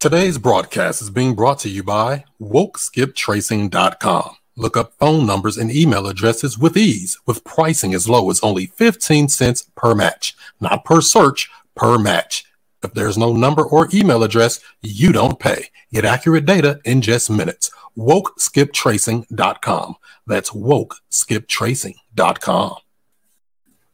Today's broadcast is being brought to you by WokeSkipTracing.com. Look up phone numbers and email addresses with ease, with pricing as low as only 15 cents per match, not per search, per match. If there's no number or email address, you don't pay. Get accurate data in just minutes. WokeSkipTracing.com. That's WokeSkipTracing.com.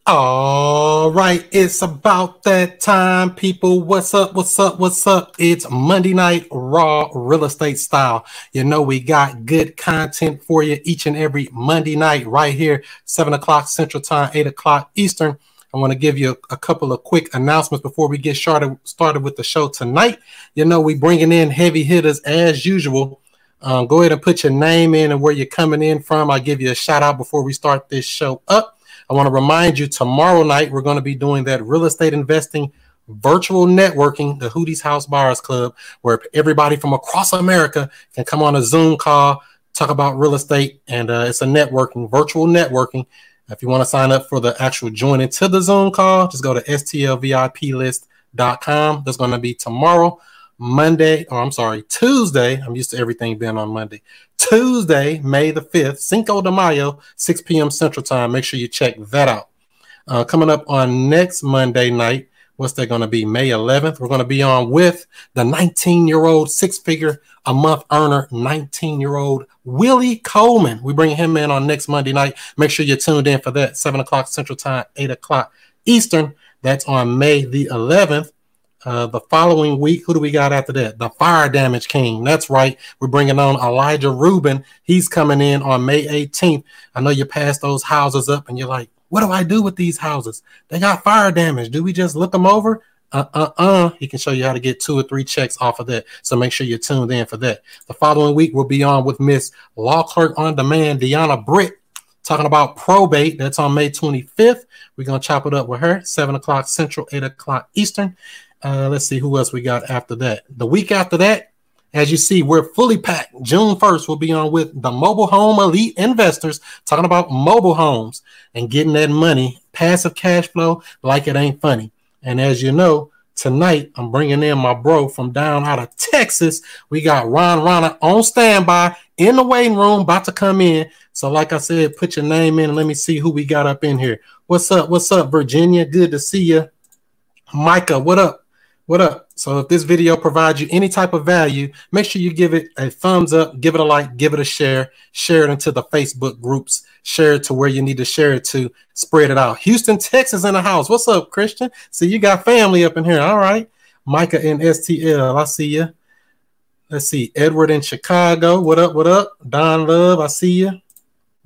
All right, it's about that time, people. What's up? What's up? What's up? It's Monday Night Raw Real Estate Style. You know, we got good content for you each and every Monday night right here, 7 o'clock Central Time, 8 o'clock Eastern. I want to give you a, a, couple of quick announcements before we get started started with the show tonight. You know, we bringing in heavy hitters as usual. Um, go ahead and put your name in and where you're coming in from. I'll give you a shout out before we start this show up. I want to remind you tomorrow night we're going to be doing that real estate investing virtual networking, the Hootie's House Buyers Club, where everybody from across America can come on a Zoom call, talk about real estate, and uh, it's a networking, virtual networking. If you want to sign up for the actual join into the Zoom call, just go to stlviplist.com. That's going to be tomorrow. Monday, or I'm sorry, Tuesday. I'm used to everything being on Monday. Tuesday, May the 5th, Cinco de Mayo, 6 p.m. Central Time. Make sure you check that out. Uh, coming up on next Monday night, what's that going to be? May 11th. We're going to be on with the 19 year old six figure a month earner, 19 year old Willie Coleman. We bring him in on next Monday night. Make sure you're tuned in for that. 7 o'clock Central Time, 8 o'clock Eastern. That's on May the 11th. Uh, the following week, who do we got after that? The Fire Damage King. That's right. We're bringing on Elijah Rubin. He's coming in on May 18th. I know you passed those houses up and you're like, what do I do with these houses? They got fire damage. Do we just look them over? Uh uh uh. He can show you how to get two or three checks off of that. So make sure you're tuned in for that. The following week, we'll be on with Miss Law Clerk on Demand, Deanna Britt, talking about probate. That's on May 25th. We're going to chop it up with her, 7 o'clock Central, 8 o'clock Eastern. Uh, let's see who else we got after that. The week after that, as you see, we're fully packed. June 1st, we'll be on with the Mobile Home Elite Investors talking about mobile homes and getting that money, passive cash flow like it ain't funny. And as you know, tonight I'm bringing in my bro from down out of Texas. We got Ron Rana on standby in the waiting room, about to come in. So, like I said, put your name in and let me see who we got up in here. What's up? What's up, Virginia? Good to see you. Micah, what up? What up? So if this video provides you any type of value, make sure you give it a thumbs up, give it a like, give it a share, share it into the Facebook groups, share it to where you need to share it to, spread it out. Houston, Texas in the house. What's up, Christian? See, you got family up in here. All right. Micah in STL. I see you. Let's see. Edward in Chicago. What up? What up? Don Love. I see you.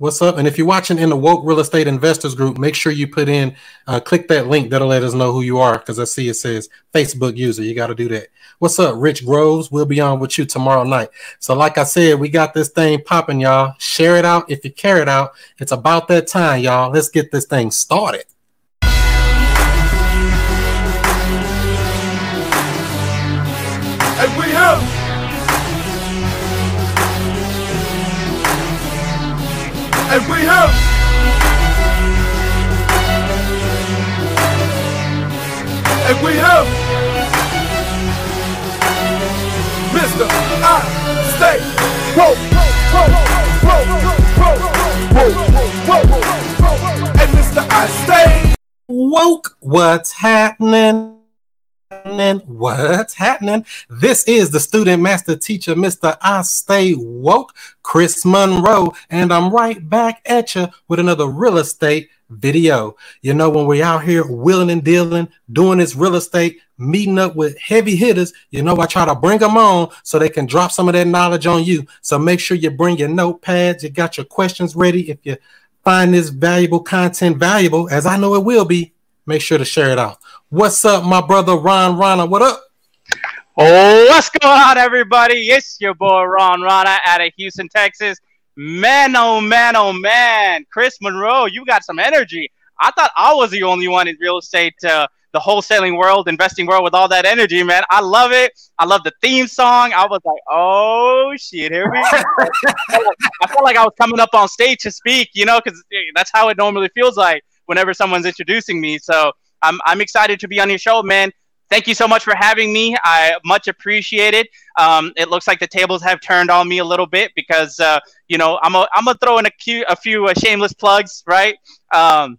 What's up? And if you're watching in the Woke Real Estate Investors Group, make sure you put in, uh, click that link. That'll let us know who you are because I see it says Facebook user. You got to do that. What's up, Rich Groves? We'll be on with you tomorrow night. So, like I said, we got this thing popping, y'all. Share it out if you care it out. It's about that time, y'all. Let's get this thing started. And we have and we have and we have Mr. I stay whoa, whoa, whoa, whoa, whoa, whoa, and Mr. I stay woke. What's happening? Happening? What's happening? This is the student master teacher, Mr. I Stay Woke, Chris Monroe, and I'm right back at you with another real estate video. You know, when we're out here willing and dealing, doing this real estate, meeting up with heavy hitters, you know, I try to bring them on so they can drop some of that knowledge on you. So make sure you bring your notepads, you got your questions ready. If you find this valuable content valuable, as I know it will be, make sure to share it out. What's up, my brother Ron Rana? What up? Oh, what's going on, everybody? It's your boy Ron Rana out of Houston, Texas. Man, oh man, oh man, Chris Monroe, you got some energy. I thought I was the only one in real estate, uh, the wholesaling world, investing world, with all that energy, man. I love it. I love the theme song. I was like, oh shit, here we go. I felt like I was coming up on stage to speak, you know, because that's how it normally feels like whenever someone's introducing me. So I'm I'm excited to be on your show, man. thank you so much for having me. I much appreciate it. Um, it looks like the tables have turned on me a little bit because uh, you know I'm I'm gonna throw in a, few, a few uh, shameless plugs, right? Um,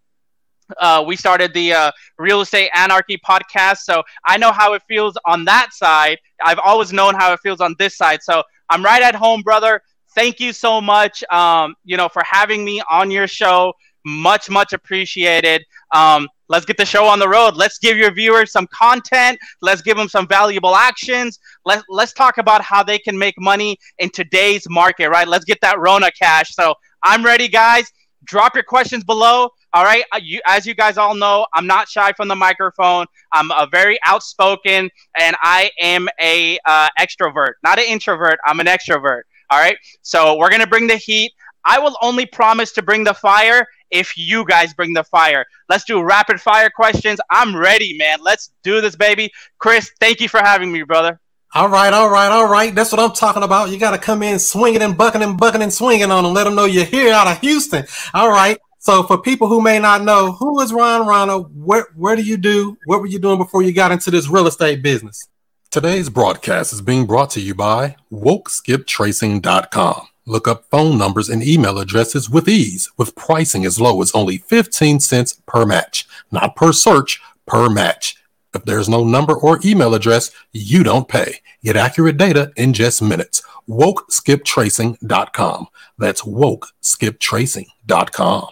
uh, we started the uh, Real Estate Anarchy podcast. So I know how it feels on that side. I've always known how it feels on this side. So I'm right at home, brother. Thank you so much, um, you know, for having me on your show. Much, much appreciated. Um, let's get the show on the road. Let's give your viewers some content. Let's give them some valuable actions. Let, let's talk about how they can make money in today's market, right? Let's get that Rona cash. So I'm ready, guys. Drop your questions below. All right. Uh, you, as you guys all know, I'm not shy from the microphone. I'm a very outspoken, and I am a uh, extrovert, not an introvert. I'm an extrovert. All right. So we're gonna bring the heat. I will only promise to bring the fire if you guys bring the fire. Let's do rapid fire questions. I'm ready, man. Let's do this, baby. Chris, thank you for having me, brother. All right, all right, all right. That's what I'm talking about. You got to come in swinging and bucking and bucking and swinging on them. Let them know you're here out of Houston. All right. So for people who may not know, who is Ron Rana? Where where do you do? What were you doing before you got into this real estate business? Today's broadcast is being brought to you by WokeSkipTracing.com. Look up phone numbers and email addresses with ease, with pricing as low as only 15 cents per match, not per search, per match. If there's no number or email address, you don't pay. Get accurate data in just minutes. WokeSkipTracing.com. That's WokeSkipTracing.com.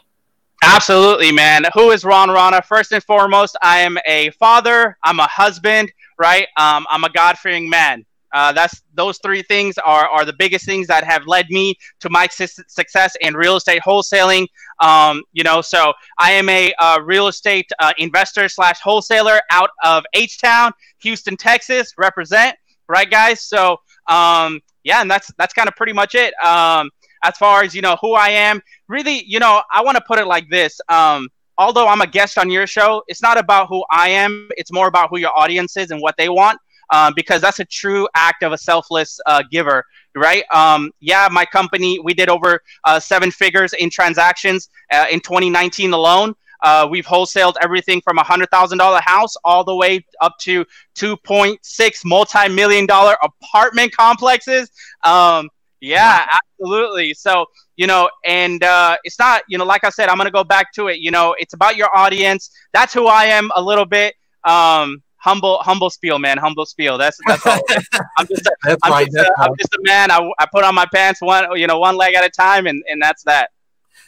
Absolutely, man. Who is Ron Rana? First and foremost, I am a father. I'm a husband, right? Um, I'm a God fearing man. Uh, that's those three things are, are the biggest things that have led me to my su- success in real estate wholesaling. Um, you know, so I am a uh, real estate uh, investor slash wholesaler out of H Town, Houston, Texas. Represent, right, guys? So um, yeah, and that's that's kind of pretty much it. Um, as far as you know who I am. Really, you know, I want to put it like this. Um, although I'm a guest on your show, it's not about who I am. It's more about who your audience is and what they want. Um, because that's a true act of a selfless uh, giver, right? Um, yeah, my company, we did over uh, seven figures in transactions uh, in 2019 alone. Uh, we've wholesaled everything from a hundred thousand dollar house all the way up to 2.6 multi-million dollar apartment complexes. Um, yeah, absolutely. So, you know, and uh, it's not, you know, like I said, I'm going to go back to it. You know, it's about your audience. That's who I am a little bit. Um, humble, humble spiel, man. Humble spiel. That's that's all. I'm just, a, That's I'm, right. just a, I'm just a man. I, I put on my pants one, you know, one leg at a time, and and that's that.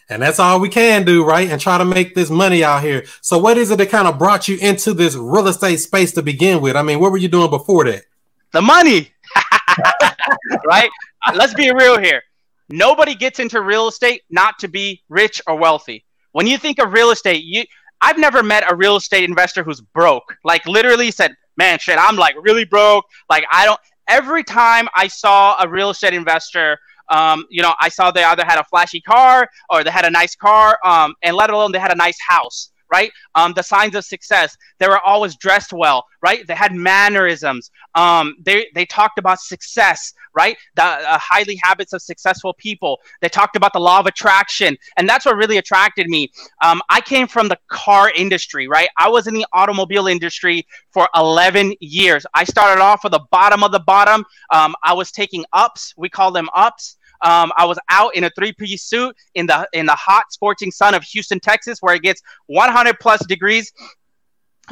And that's all we can do, right? And try to make this money out here. So, what is it that kind of brought you into this real estate space to begin with? I mean, what were you doing before that? The money, right? Uh, Let's be real here. Nobody gets into real estate not to be rich or wealthy. When you think of real estate, you I've never met a real estate investor who's broke. Like literally said, "Man, shit, I'm like really broke. Like I don't." Every time I saw a real estate investor, um, you know, I saw they either had a flashy car or they had a nice car, um, and let alone they had a nice house. Right, um, the signs of success. They were always dressed well, right? They had mannerisms. Um, they they talked about success, right? The uh, highly habits of successful people. They talked about the law of attraction, and that's what really attracted me. Um, I came from the car industry, right? I was in the automobile industry for 11 years. I started off with the bottom of the bottom. Um, I was taking ups. We call them ups. Um, I was out in a three-piece suit in the in the hot, scorching sun of Houston, Texas, where it gets 100 plus degrees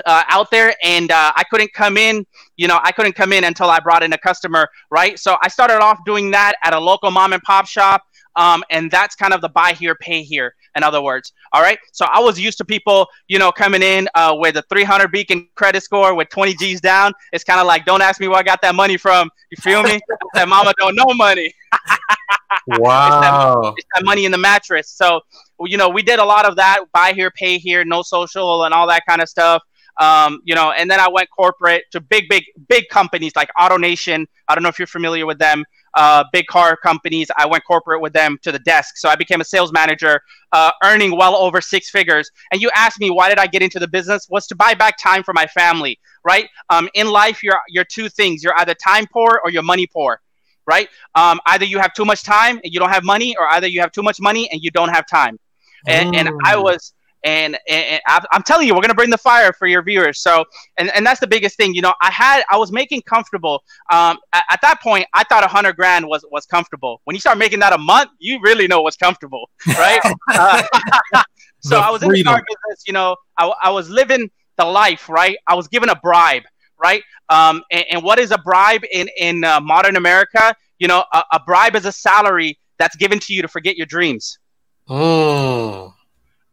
uh, out there, and uh, I couldn't come in. You know, I couldn't come in until I brought in a customer, right? So I started off doing that at a local mom and pop shop, um, and that's kind of the buy here, pay here. In other words, all right. So I was used to people, you know, coming in uh, with a 300 beacon credit score with 20 G's down. It's kind of like, don't ask me where I got that money from. You feel me? that mama don't know money. Wow. It's that money in the mattress. So, you know, we did a lot of that buy here, pay here, no social, and all that kind of stuff. Um, you know, and then I went corporate to big, big, big companies like AutoNation. I don't know if you're familiar with them. Uh, big car companies. I went corporate with them to the desk. So I became a sales manager, uh, earning well over six figures. And you asked me why did I get into the business? Was to buy back time for my family, right? Um, in life, you're you're two things. You're either time poor or you're money poor right? Um, either you have too much time and you don't have money, or either you have too much money and you don't have time. And, and I Mm. was and, and I'm telling you, we're gonna bring the fire for your viewers. So, and, and that's the biggest thing. You know, I had I was making comfortable. Um, at, at that point, I thought a hundred grand was was comfortable. When you start making that a month, you really know what's comfortable, right? uh, so The I was in the freedom. car business. You know, I, I was living the life, right? I was given a bribe, right? Um, and, and what is a bribe in in uh, modern America? You know, a, a bribe is a salary that's given to you to forget your dreams Mm.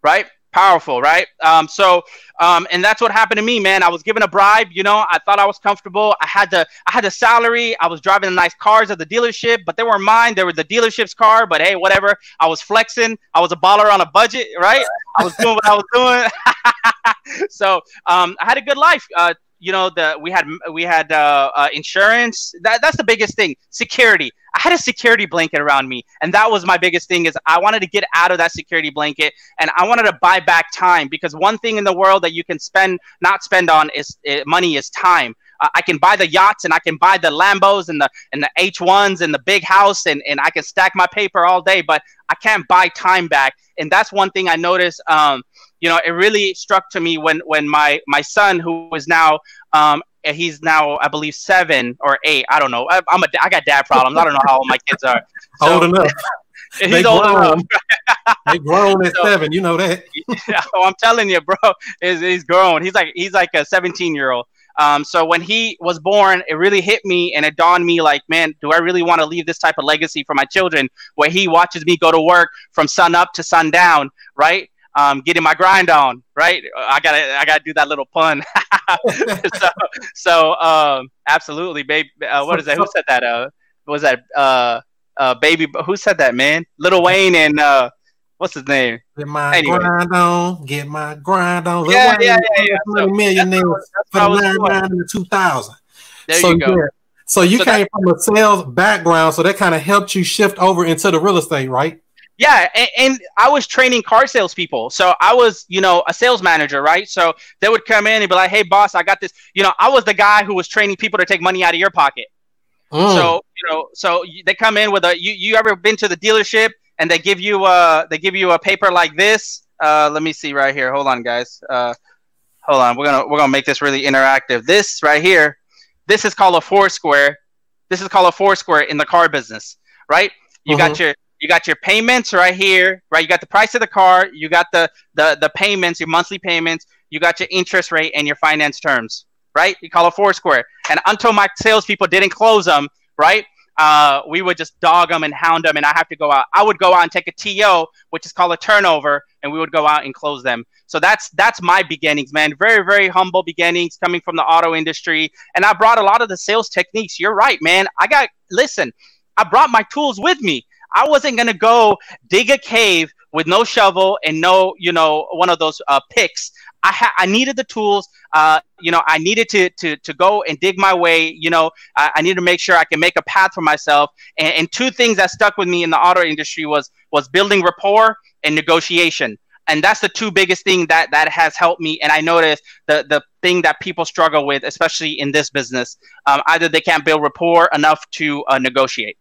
right? Powerful, right? Um, so, um, and that's what happened to me, man. I was given a bribe, you know. I thought I was comfortable. I had the, I had the salary. I was driving the nice cars at the dealership, but they weren't mine. They were the dealership's car. But hey, whatever. I was flexing. I was a baller on a budget, right? I was doing what I was doing. so, um, I had a good life. Uh, you know, the we had we had uh, uh, insurance. That that's the biggest thing. Security. I had a security blanket around me, and that was my biggest thing. Is I wanted to get out of that security blanket, and I wanted to buy back time because one thing in the world that you can spend not spend on is uh, money is time. Uh, I can buy the yachts and I can buy the Lambos and the and the H1s and the big house and, and I can stack my paper all day, but I can't buy time back. And that's one thing I noticed. Um, you know, it really struck to me when when my my son, who is now um, he's now I believe seven or eight. I don't know. I, I'm a I got dad problems. I don't know how old my kids are. So, old enough. He's They old grown. enough. they grown at So- seven. You know that. yeah, oh, I'm telling you, bro, is he's grown. He's like he's like a 17 year old. Um, so when he was born, it really hit me and it dawned me like, man, do I really want to leave this type of legacy for my children where he watches me go to work from sun up to sundown, right? Um, getting my grind on, right? I gotta, I gotta do that little pun. so, so, um, absolutely, babe. Uh, what is that? Who said that? Uh, was that? Uh, uh, baby, who said that, man? Little Wayne and uh, what's his name? Get my Anyway. grind on. Get my grind on. Lil Yeah, Wayne, yeah, yeah, yeah. So, millionaires That's for I the was nine nine in the two thousand. There so you go. yeah. So you So came from a sales background, so that kind of helped you shift over into the real estate, right? Yeah, and, and I was training car salespeople. So I was, you know, a sales manager, right? So they would come in and be like, "Hey, boss, I got this." You know, I was the guy who was training people to take money out of your pocket. Mm. So you know, so they come in with a. You you ever been to the dealership and they give you uh they give you a paper like this? Uh, let me see right here. Hold on, guys. Uh, hold on. We're gonna we're gonna make this really interactive. This right here, this is called a four square. This is called a four square in the car business, right? You got your you got your payments right here, right? You got the price of the car, you got the the the payments, your monthly payments, you got your interest rate and your finance terms, right? You call it four square. And until my salespeople didn't close them, right? Uh, we would just dog them and hound them, and I have to go out. I would go out and take a TO, which is called a turnover, and we would go out and close them. So that's that's my beginnings, man. Very very humble beginnings coming from the auto industry, and I brought a lot of the sales techniques. You're right, man. I got listen. I brought my tools with me. I wasn't gonna go dig a cave with no shovel and no, you know, one of those uh, picks. I ha- I needed the tools. Uh, you know, I needed to to to go and dig my way. You know, I, I needed to make sure I can make a path for myself. And, and two things that stuck with me in the auto industry was was building rapport and negotiation. And that's the two biggest thing that that has helped me. And I noticed the the thing that people struggle with, especially in this business, um, either they can't build rapport enough to uh, negotiate.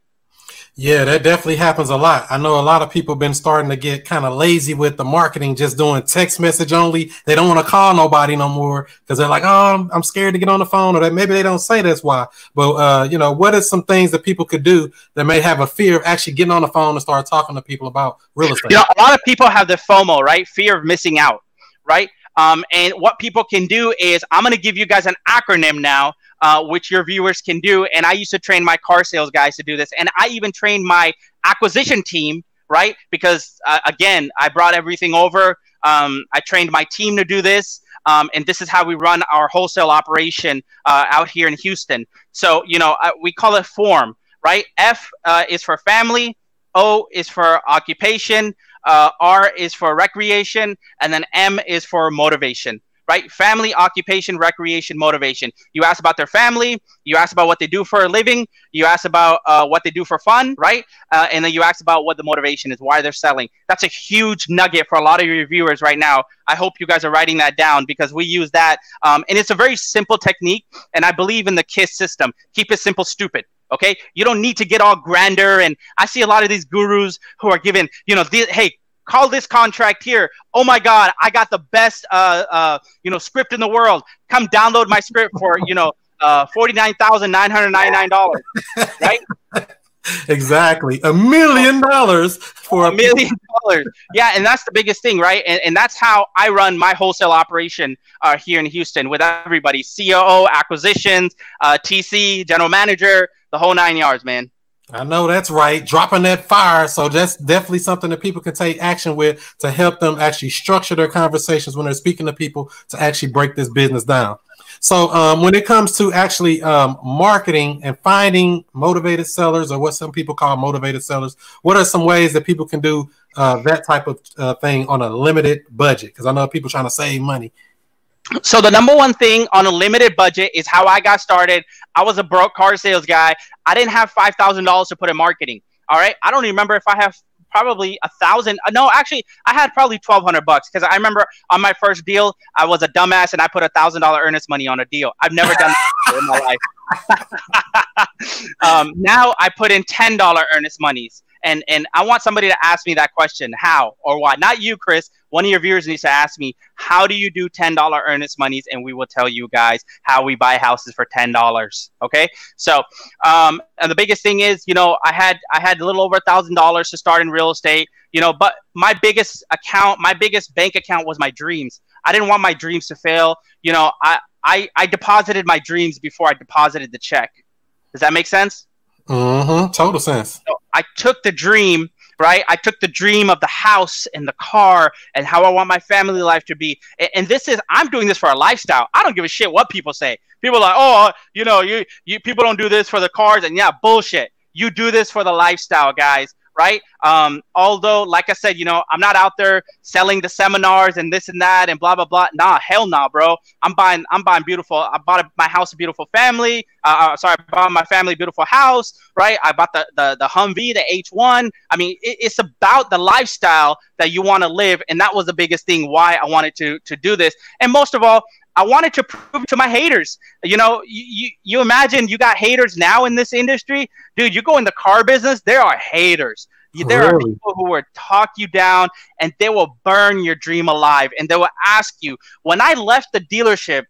Yeah, that definitely happens a lot. I know a lot of people been starting to get kind of lazy with the marketing, just doing text message only. They don't want to call nobody no more because they're like, "Oh, I'm, I'm scared to get on the phone," or that maybe they don't say that's why. But uh, you know, what are some things that people could do that may have a fear of actually getting on the phone and start talking to people about real estate? You know, a lot of people have the FOMO, right? Fear of missing out, right? Um, and what people can do is, I'm going to give you guys an acronym now, uh, which your viewers can do. And I used to train my car sales guys to do this, and I even trained my acquisition team, right? Because uh, again, I brought everything over. Um, I trained my team to do this. Um, and this is how we run our wholesale operation uh, out here in Houston. So, you know, uh, we call it form, right? F uh, is for family, O is for occupation, uh, R is for recreation, and then M is for motivation. Right? Family, occupation, recreation, motivation. You ask about their family. You ask about what they do for a living. You ask about uh, what they do for fun, right? Uh, and then you ask about what the motivation is, why they're selling. That's a huge nugget for a lot of your viewers right now. I hope you guys are writing that down because we use that, um, and it's a very simple technique. And I believe in the KISS system. Keep it simple, stupid. Okay, you don't need to get all grander. And I see a lot of these gurus who are given, you know, the, hey, call this contract here. Oh my God, I got the best, uh, uh, you know, script in the world. Come download my script for, you know, uh, forty nine thousand nine hundred ninety nine dollars, right? exactly, a million dollars for a million dollars. Yeah, and that's the biggest thing, right? And, and that's how I run my wholesale operation uh, here in Houston with everybody: COO, acquisitions, uh, TC, general manager, the whole nine yards, man. I know that's right. Dropping that fire. So that's definitely something that people can take action with to help them actually structure their conversations when they're speaking to people to actually break this business down. So um, when it comes to actually um, marketing and finding motivated sellers, or what some people call motivated sellers, what are some ways that people can do uh, that type of uh, thing on a limited budget? Because I know people trying to save money. So the number one thing on a limited budget is how I got started. I was a broke car sales guy. I didn't have five thousand dollars to put in marketing. All right, I don't remember if I have probably a thousand. No, actually, I had probably twelve hundred bucks because I remember on my first deal, I was a dumbass and I put a thousand dollar earnest money on a deal. I've never done that in my life. um, now I put in ten dollar earnest monies, and and I want somebody to ask me that question, how or why? Not you, Chris. One of your viewers needs to ask me, how do you do ten dollar earnest monies, and we will tell you guys how we buy houses for ten dollars. Okay, so um, and the biggest thing is, you know, I had I had a little over a thousand dollars to start in real estate, you know, but my biggest account, my biggest bank account was my dreams. I didn't want my dreams to fail. You know, I I, I deposited my dreams before I deposited the check. Does that make sense? Mm-hmm. Total sense. So I took the dream, right? I took the dream of the house and the car and how I want my family life to be. And, and this is I'm doing this for a lifestyle. I don't give a shit what people say. People are like, oh, you know, you you people don't do this for the cars, and yeah, bullshit. You do this for the lifestyle, guys right? Um, although, like I said, you know, I'm not out there selling the seminars and this and that and blah blah blah. Nah, hell nah, bro. I'm buying, I'm buying beautiful. I bought a, my house a beautiful family. Uh, uh, sorry, I bought my family a beautiful house, right? I bought the the the Humvee, the H1. I mean, it, it's about the lifestyle that you want to live, and that was the biggest thing why I wanted to to do this. And most of all, I wanted to prove to my haters. You know, you, you imagine you got haters now in this industry, dude. You go in the car business, there are haters. There really? are people who will talk you down and they will burn your dream alive. And they will ask you, when I left the dealership,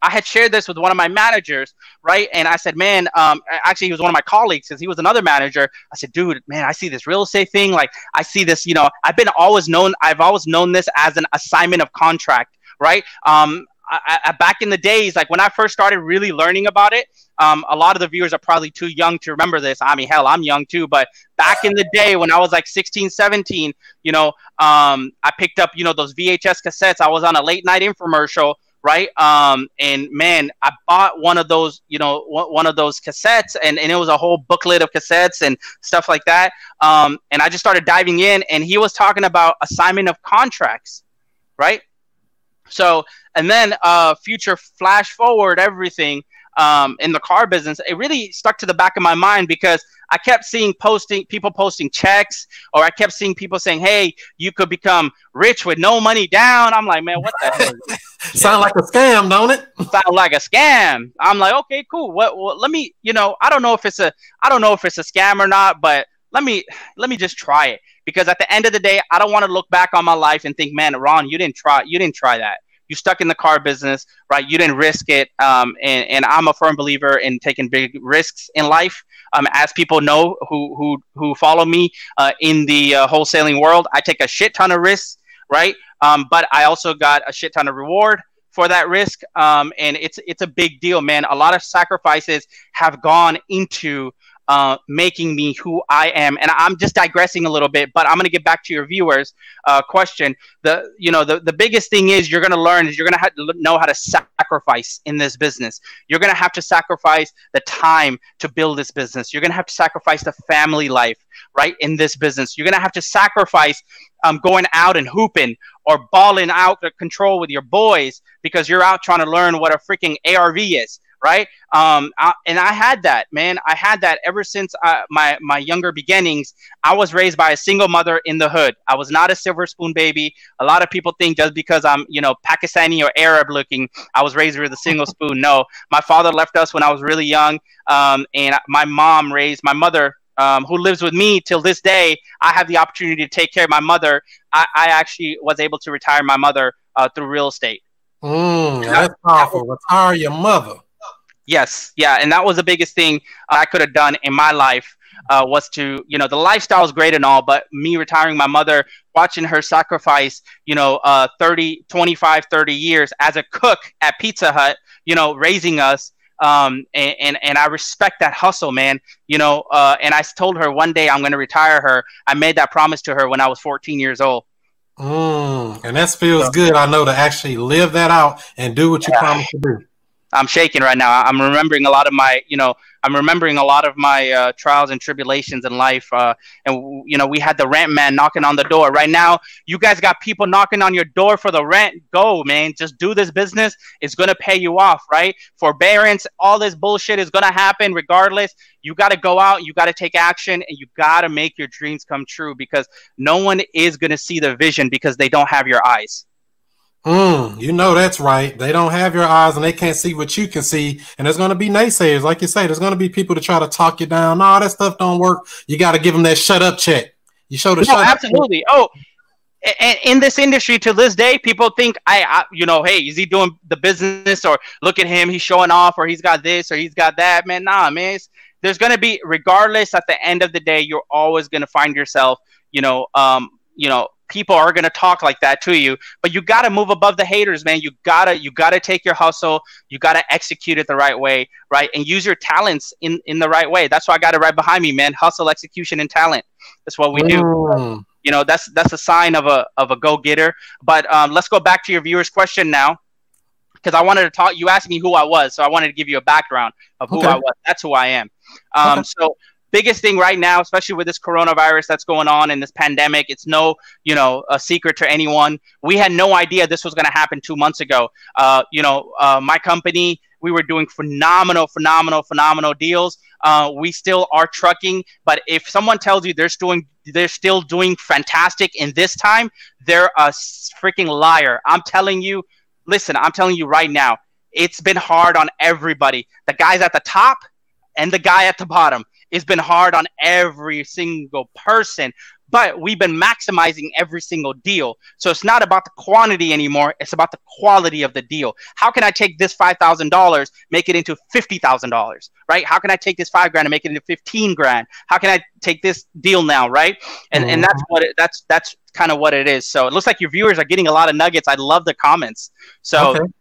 I had shared this with one of my managers, right? And I said, man, um, actually, he was one of my colleagues because he was another manager. I said, dude, man, I see this real estate thing. Like, I see this, you know, I've been always known, I've always known this as an assignment of contract right? Um, I, I, back in the days, like when I first started really learning about it, um, a lot of the viewers are probably too young to remember this. I mean, hell, I'm young too, but back in the day when I was like 16, 17, you know, um, I picked up, you know, those VHS cassettes. I was on a late night infomercial, right? Um, and man, I bought one of those, you know, one of those cassettes, and, and it was a whole booklet of cassettes and stuff like that. Um, and I just started diving in, and he was talking about assignment of contracts, right? So, and then uh, future flash forward everything um, in the car business, it really stuck to the back of my mind because I kept seeing posting people posting checks, or I kept seeing people saying, "Hey, you could become rich with no money down." I'm like, man, what the hell? Sound like a scam, don't it? Sound like a scam. I'm like, okay, cool. What? Well, let me, you know, I don't know if it's a, I don't know if it's a scam or not, but let me, let me just try it because at the end of the day, I don't want to look back on my life and think, man, Ron, you didn't try, you didn't try that you stuck in the car business, right? You didn't risk it. Um, and, and I'm a firm believer in taking big risks in life. Um, as people know who, who, who follow me uh, in the uh, wholesaling world, I take a shit ton of risks, right? Um, but I also got a shit ton of reward for that risk. Um, and it's, it's a big deal, man. A lot of sacrifices have gone into uh, making me who I am. And I'm just digressing a little bit, but I'm going to get back to your viewers' uh, question. The you know the, the biggest thing is you're going to learn is you're going to have to know how to sacrifice in this business. You're going to have to sacrifice the time to build this business. You're going to have to sacrifice the family life, right, in this business. You're going to have to sacrifice um, going out and hooping or balling out the control with your boys because you're out trying to learn what a freaking ARV is right? Um, I, and I had that, man. I had that ever since uh, my my younger beginnings. I was raised by a single mother in the hood. I was not a silver spoon baby. A lot of people think just because I'm, you know, Pakistani or Arab looking, I was raised with a single spoon. No, my father left us when I was really young, um, and my mom raised my mother um, who lives with me till this day, I have the opportunity to take care of my mother. I, I actually was able to retire my mother uh, through real estate. Mm, that's powerful. Retire your mother. Yes, yeah, and that was the biggest thing I could have done in my life uh, was to, you know, the lifestyle is great and all, but me retiring my mother, watching her sacrifice, you know, uh, 30, 25, 30 years as a cook at Pizza Hut, you know, raising us. Um, and, and, and I respect that hustle, man. You know, uh, and I told her one day I'm going to retire her. I made that promise to her when I was 14 years old. Mm, and that feels good. I know to actually live that out and do what you yeah. promised to do. I'm shaking right now. I'm remembering a lot of my, you know, I'm remembering a lot of my uh, trials and tribulations in life. Uh, and you know, we had the rent man knocking on the door. Right now, you guys got people knocking on your door for the rent. Go, man. Just do this business. It's gonna pay you off, right? Forbearance, all this bullshit is gonna happen regardless. You got to go out. You got to take action, and you got to make your dreams come true because no one is gonna see the vision because they don't have your eyes. Mm, you know that's right. They don't have your eyes and they can't see what you can see. And there's going to be naysayers, like you say. There's going to be people to try to talk you down. No, that stuff don't work. You got to give them that shut up check. You show the no, absolutely. Oh, and in this industry to this day, people think I, I, you know, hey, is he doing the business or look at him, he's showing off or he's got this or he's got that. Man, nah, man. there's going to be, regardless, at the end of the day, you're always going to find yourself, you know, um, you know, people are going to talk like that to you but you got to move above the haters man. You got to you got to take your hustle. You got to execute it the right way right? And use your talents in in the right way. That's why i got it right behind me man. Hustle execution and talent. That's what we do. Mm. you know that's that's a sign of a of a go-getter. But um, let's go back to your viewers question now because i wanted to talk you asked me who i was so i wanted to give you a background of who okay. i was. That's who i am. Um, okay. so biggest thing right now, especially with this coronavirus that's going on in this pandemic, it's no, you know, a secret to anyone. We had no idea this was going to happen two months ago. Uh, you know, uh, my company, we were doing phenomenal, phenomenal, phenomenal deals. Uh, we still are trucking, but if someone tells you they're doing, they're still doing fantastic in this time, they're a freaking liar. I'm telling you. Listen, I'm telling you right now, it's been hard on everybody. The guys at the top and the guy at the bottom it's been hard on every single person, but we've been maximizing every single deal. So it's not about the quantity anymore. It's about the quality of the deal. How can I take this $5,000, make it into $50,000, right? How can I take this five grand and make it into 15 grand? How can I take this deal now, right? And, mm-hmm. and that's what it, that's, that's kind of what it is. So it looks like your viewers are getting a lot of nuggets. I love the comments. So okay.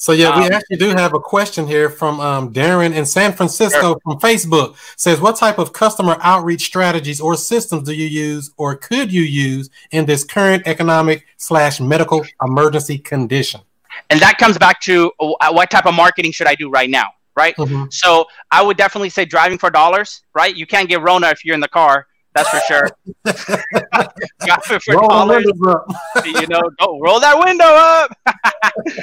So yeah, we um, actually do have a question here from um, Darren in San Francisco sure. from Facebook. Says, what type of customer outreach strategies or systems do you use, or could you use in this current economic slash medical emergency condition? And that comes back to uh, what type of marketing should I do right now, right? Mm-hmm. So I would definitely say driving for dollars, right? You can't get Rona if you're in the car. That's for sure. for roll dollars, you know, go roll that window up.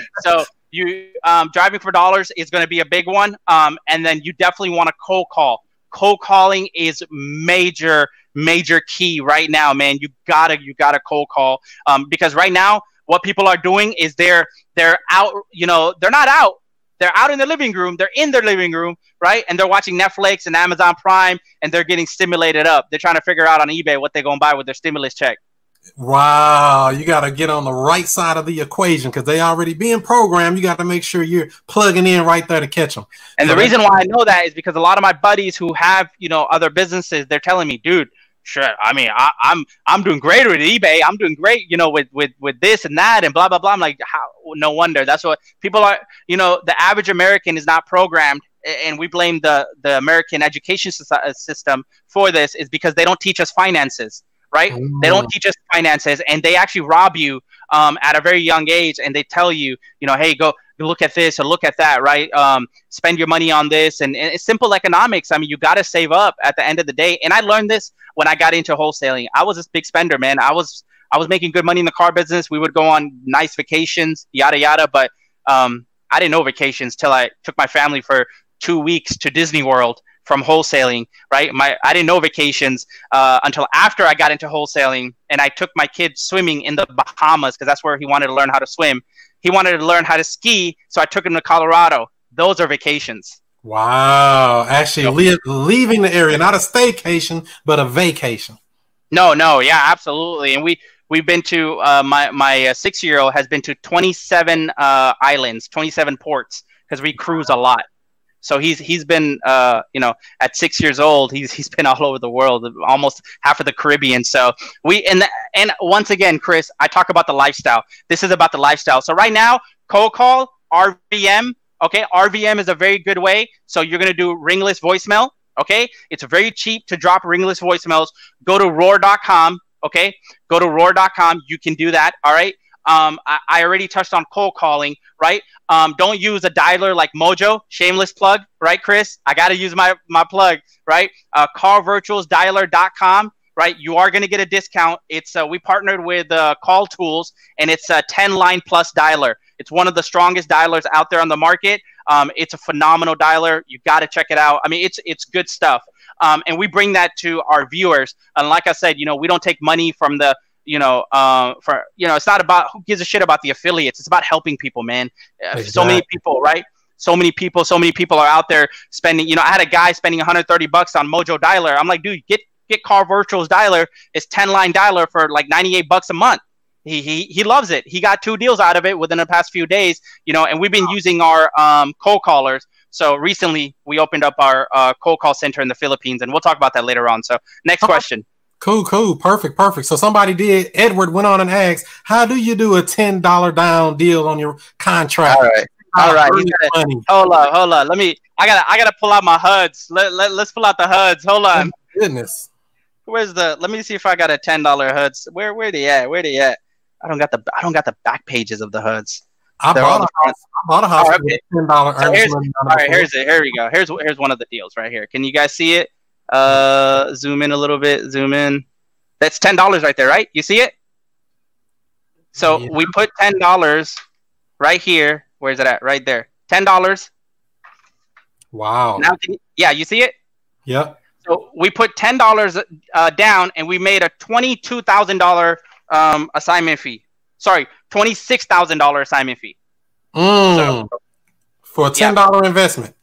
so you um, driving for dollars is going to be a big one, um, and then you definitely want to cold call. Cold calling is major, major key right now, man. You gotta, you gotta cold call um, because right now, what people are doing is they're they're out. You know, they're not out. They're out in the living room. They're in their living room, right? And they're watching Netflix and Amazon Prime, and they're getting stimulated up. They're trying to figure out on eBay what they're going to buy with their stimulus check. Wow, you got to get on the right side of the equation because they already being programmed. You got to make sure you're plugging in right there to catch them. And so the reason why I know that is because a lot of my buddies who have you know other businesses, they're telling me, dude, shit. I mean, I, am I'm, I'm doing great with eBay. I'm doing great, you know, with with with this and that and blah blah blah. I'm like, how? No wonder. That's what people are. You know, the average American is not programmed and we blame the the American education uh, system for this is because they don't teach us finances right? They don't teach us finances, and they actually rob you um, at a very young age, and they tell you, you know, hey, go look at this or look at that, right? Um, spend your money on this, and, and it's simple economics. I mean, you got to save up at the end of the day. And I learned this when I got into wholesaling. I was this big spender, man. I was I was making good money in the car business. We would go on nice vacations, yada yada. But um, I didn't know vacations till I took my family for two weeks to Disney World from wholesaling, right? My I didn't know vacations uh, until after I got into wholesaling, and I took my kid swimming in the Bahamas because that's where he wanted to learn how to swim. He wanted to learn how to ski, so I took him to Colorado. Those are vacations. Wow. Actually, li- leaving the area, not a staycation, but a vacation. No, no, yeah, absolutely. And we we've been to uh, my my uh, six year old has been to 27 uh, islands, 27 ports because we cruise a lot. So he's he's been uh, you know at six years old he's he's been all over the world, almost half of the Caribbean. So we and and once again, Chris, I talk about the lifestyle. This is about the lifestyle. So right now, cold call RVM. Okay, RVM is a very good way. So you're gonna do ringless voicemail. Okay, it's very cheap to drop ringless voicemails. Go to roar.com. Okay, go to roar.com. You can do that. All right. Um, I, I already touched on cold calling, right? Um, don't use a dialer like Mojo. Shameless plug, right, Chris? I got to use my my plug, right? Uh, callvirtualsdialer.com, right? You are going to get a discount. It's uh, we partnered with uh, Call Tools, and it's a 10 line plus dialer. It's one of the strongest dialers out there on the market. Um, it's a phenomenal dialer. You got to check it out. I mean, it's it's good stuff. Um, and we bring that to our viewers. And like I said, you know, we don't take money from the you know, uh, for you know, it's not about who gives a shit about the affiliates. It's about helping people, man. Uh, So many people, right? So many people, so many people are out there spending. You know, I had a guy spending 130 bucks on Mojo Dialer. I'm like, dude, get get Call Virtuals Dialer. It's 10 line dialer for like 98 bucks a month. He, he he loves it. He got two deals out of it within the past few days. You know, and we've been using our um, cold callers. So recently, we opened up our uh, cold call center in the Philippines, and we'll talk about that later on. So next question. Cool, cool, perfect, perfect. So somebody did. Edward went on and asked, "How do you do a ten dollar down deal on your contract?" All right. All right, gonna- Hold on, hold on. Let me. I gotta. I gotta pull out my HUDs. Let, let Let's pull out the HUDs. Hold oh on. Goodness. Where's the? Let me see if I got a ten dollar HUDs. Where Where they at? Where they at? I don't got the. I don't got the back pages of the HUDs. I They're bought a the house. I bought a house All right, okay. ten dollar So here's- All right, here's it. Here we go. Here's here's one of the deals right here. Can you guys see it? Uh, zoom in a little bit. Zoom in. That's ten dollars right there, right? You see it? So Yeah. we put ten dollars right here. Where's it at? Right there. Ten dollars. Wow. Now, you- yeah, you see it? Yep. So we put ten dollars uh, down, and we made a twenty-two thousand dollar um, assignment fee. Sorry, twenty-six thousand dollar assignment fee Mm. For a ten dollar investment.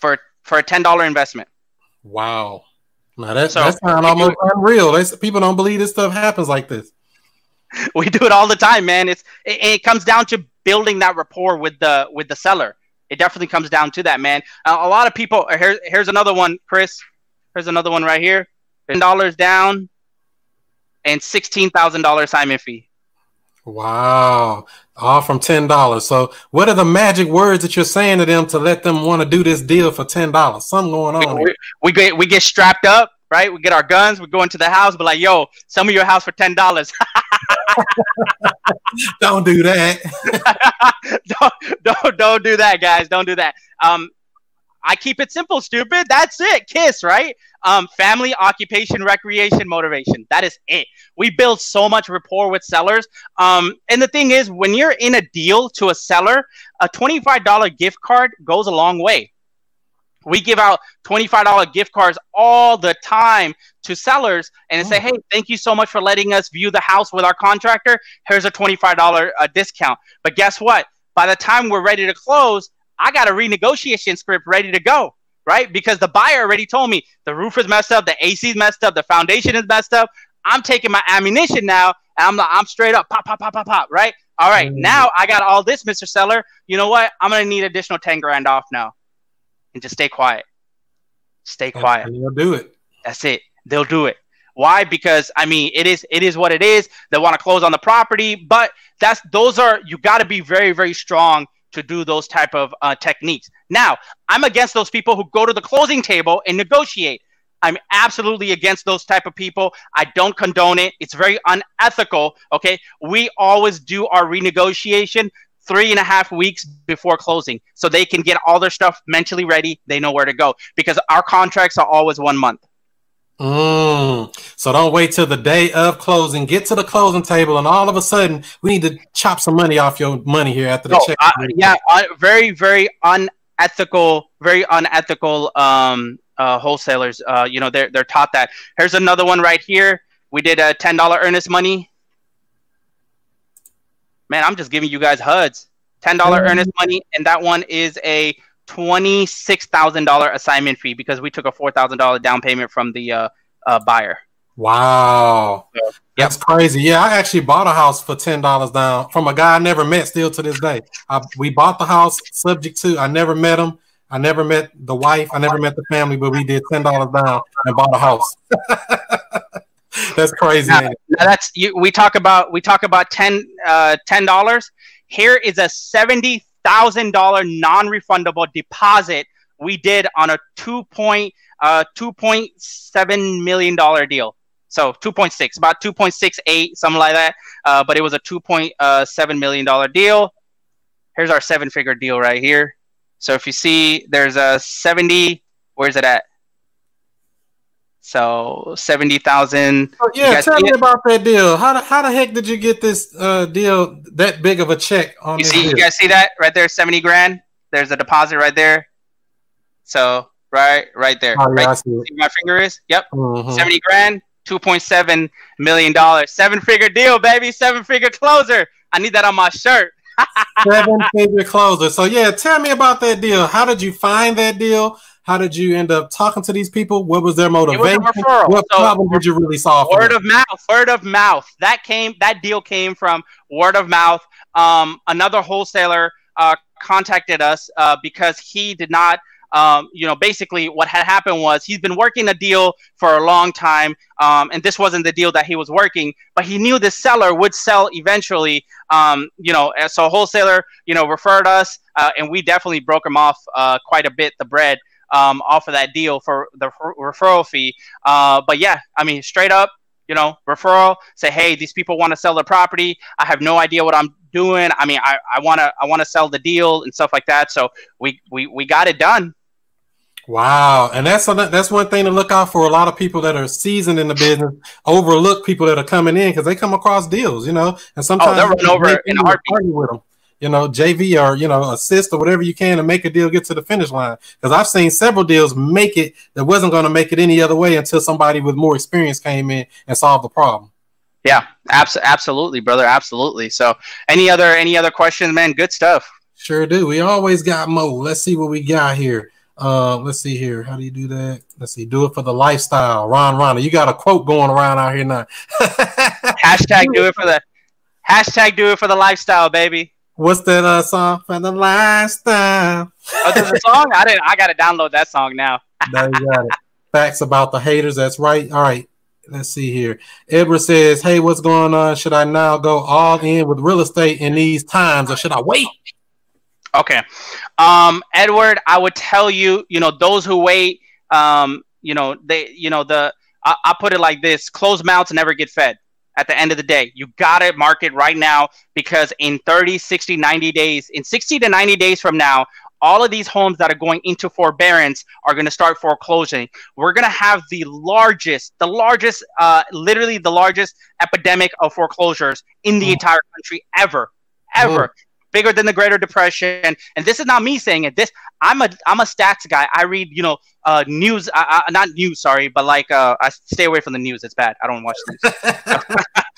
for for a ten dollar investment. Wow. Now that So, that sounds we almost do- unreal. They, people don't believe this stuff happens like this. We do it all the time, man. It's it, it comes down to building that rapport with the with the seller. It definitely comes down to that, man. Uh, a lot of people. Here's here's another one, Chris. Here's another one right here. Ten dollars down, and sixteen thousand dollar assignment fee. Wow. All from ten dollars. So what are the magic words that you're saying to them to let them want to do this deal for ten dollars? Something going on. we, we get we get strapped up, right? We get our guns. We go into the house, but like, yo, sell me your house for ten dollars. Don't do that. don't, don't don't do that, guys. Don't do that. Um, I keep it simple, stupid. That's it. Kiss, right? Um, family, occupation, recreation, motivation. That is it. We build so much rapport with sellers. Um, and the thing is, when you're in a deal to a seller, a twenty-five dollar gift card goes a long way. We give out $25 gift cards all the time to sellers and say, hey, thank you so much for letting us view the house with our contractor. Here's a $25 uh, discount. But guess what? By the time we're ready to close, I got a renegotiation script ready to go, right? Because the buyer already told me the roof is messed up, the AC is messed up, the foundation is messed up. I'm taking my ammunition now, and I'm I'm straight up pop, pop, pop, pop, pop, right? All right, Mm. now I got all this, Mr. Seller. You know what? I'm gonna need additional 10 grand off now. And just stay quiet. Stay quiet. And you'll do it. That's it. They'll do it. Why? Because I mean, it is it is what it is. They want to close on the property, but that's those are you got to be very very strong to do those type of uh, techniques. Now, I'm against those people who go to the closing table and negotiate. I'm absolutely against those type of people. I don't condone it. It's very unethical. Okay, we always do our renegotiation three and a half weeks before closing, so they can get all their stuff mentally ready. They know where to go because our contracts are always one month. Mm. So don't wait till the day of closing. Get to the closing table, and all of a sudden, we need to chop some money off your money here after the No, check. uh, yeah, uh, very, very unethical, very unethical um, uh, wholesalers. Uh, you know, they're they're taught that. Here's another one right here. We did a ten dollar earnest money. Man, I'm just giving you guys HUDs. Ten dollar Mhm. earnest money, and that one is a twenty six thousand dollar assignment fee because we took a four thousand dollar down payment from the uh, uh, buyer. Wow. Yep. That's crazy. Yeah, I actually bought a house for ten dollars down from a guy I never met. Still to this day, I, we bought the house subject to. I never met him. I never met the wife. I never met the family, but we did ten dollars down and bought a house. that's crazy. Now, now that's you, we talk about we talk about 10 uh, dollars. Here is a seventy thousand dollar non refundable deposit we did on a two point uh, two point seven million dollar deal. So two point six, about two point six eight, something like that. Uh, but it was a two point seven million dollar deal. Here's our seven figure deal right here. So if you see, there's a seventy. Where's it at? So seventy thousand. Oh, yeah, tell me about that deal. How the, how the heck did you get this uh, deal that big of a check on You see, deal? you guys see that right there, seventy grand. There's a deposit right there. So right, right there. Oh, yeah, right, see see where my finger is. Yep, Mhm. seventy grand, two point seven million dollars, seven figure deal, baby, seven figure closer. I need that on my shirt. Seven figure closer. So yeah, tell me about that deal. How did you find that deal? How did you end up talking to these people? What was their motivation? referral. What So- problem did you really solve? word of mouth word of mouth that came that deal came from word of mouth um, another wholesaler uh, contacted us uh, because he did not um, you know basically what had happened was he's been working a deal for a long time um, and this wasn't the deal that he was working but he knew the seller would sell eventually um, you know so wholesaler you know referred us uh, and we definitely broke him off uh, quite a bit the bread um, off of that deal for the refer- referral fee uh, but yeah, I mean, straight up, you know, referral. Say, hey, these people want to sell their property. I have no idea what I'm doing. I mean, I, I wanna I wanna sell the deal and stuff like that. So we we, we got it done. Wow, and that's a, that's one thing to look out for. A lot of people that are seasoned in the business overlook people that are coming in because they come across deals, you know, and sometimes Oh, they'll run over in a heartbeat. with them. You know, JV or you know, assist or whatever you can to make a deal get to the finish line. Because I've seen several deals make it that wasn't going to make it any other way until somebody with more experience came in and solved the problem. Yeah, abs- absolutely, brother, absolutely. So any other any other questions, man? Good stuff. Sure do. We always got mo. Let's see what we got here. Uh, let's see here. How do you do that? Let's see. Do it for the lifestyle. Ron Ronda. You got a quote going around out here now. Hashtag do it for the hashtag do it for the lifestyle, baby. What's that uh, song for the lifestyle? Oh, there's a song? I didn't. I gotta download that song now. There you got it. Facts about the haters. That's right. All right. Let's see here. Edward says, "Hey, what's going on? Should I now go all in with real estate in these times, or should I wait?" Okay. Um, Edward, I would tell you, you know, those who wait, um, you know, they, you know, the, I, I put it like this: closed mouths never get fed. At the end of the day, you got to market right now because in 30, 60, 90 days, in 60 to 90 days from now, all of these homes that are going into forbearance are going to start foreclosing. We're going to have the largest, the largest, uh, literally the largest epidemic of foreclosures in the Mm. entire country ever, ever. Bigger than the Greater Depression, and this is not me saying it. This I'm a I'm a stats guy. I read you know uh, news, uh, uh, not news, sorry, but like uh, I stay away from the news. It's bad. I don't watch news.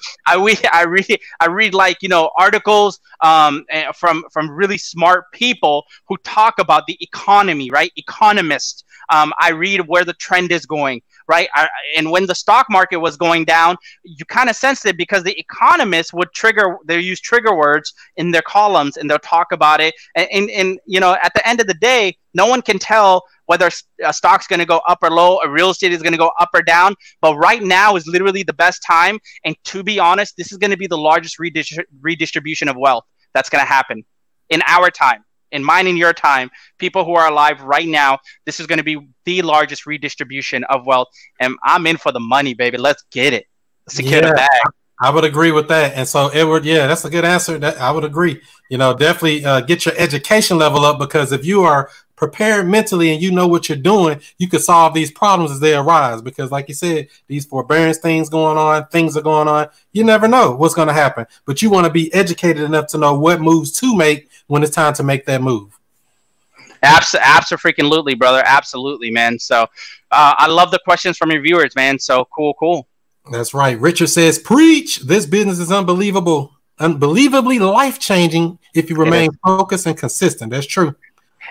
I read, I read, I read like you know articles um, eh, from from really smart people who talk about the economy, right? Economists. Um, I read where the trend is going, right? And when the stock market was going down, you kind of sensed it because the economists would trigger. They use trigger words in their columns, and they'll talk about it. And, and, and you know, at the end of the day, no one can tell whether a stock's going to go up or low, or real estate is going to go up or down. But right now is literally the best time. And to be honest, this is going to be the largest redistri- redistribution of wealth that's going to happen in our time, in mine and your time. People who are alive right now, this is going to be the largest redistribution of wealth. And I'm in for the money, baby. Let's get it. Secure Yeah. the bag. I would agree with that. And so, Edward, yeah, that's a good answer. That I would agree. You know, definitely uh, get your education level up because if you are prepared mentally and you know what you're doing, you can solve these problems as they arise. Because, like you said, these forbearance things going on, things are going on. You never know what's going to happen, but you want to be educated enough to know what moves to make when it's time to make that move. Abs- absolutely, brother. Absolutely, man. So uh, I love the questions from your viewers, man. So cool, cool. That's right. Richard says, "Preach! This business is unbelievable, unbelievably life changing if you remain focused and consistent." That's true.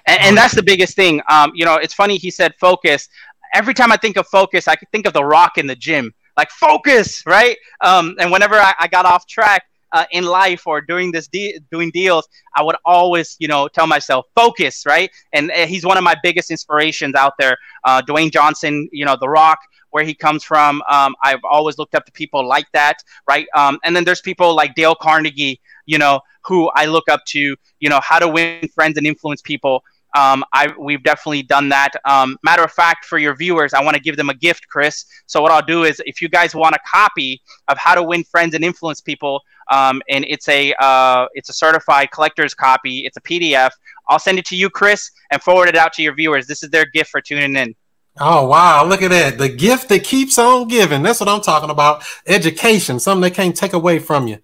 And, and that's the biggest thing. Um, you know, it's funny he said focus. Every time I think of focus, I think of the Rock in the gym, like focus, right? Um, and whenever I, I got off track uh, in life or doing this de- doing deals, I would always, you know, tell myself focus, right? And uh, he's one of my biggest inspirations out there. Uh, Dwayne Johnson, you know, The Rock, where he comes from. Um, I've always looked up to people like that, right? Um, and then there's people like Dale Carnegie, you know, who I look up to, you know, how to win friends and influence people. Um, I we've definitely done that. Um, matter of fact, for your viewers, I want to give them a gift, Chris. So what I'll do is, if you guys want a copy of How to Win Friends and Influence People, um, and it's a uh, it's a certified collector's copy, it's a PDF. I'll send it to you, Chris, and forward it out to your viewers. This is their gift for tuning in. Oh wow, look at that. The gift that keeps on giving. That's what I'm talking about. Education, something they can't take away from you.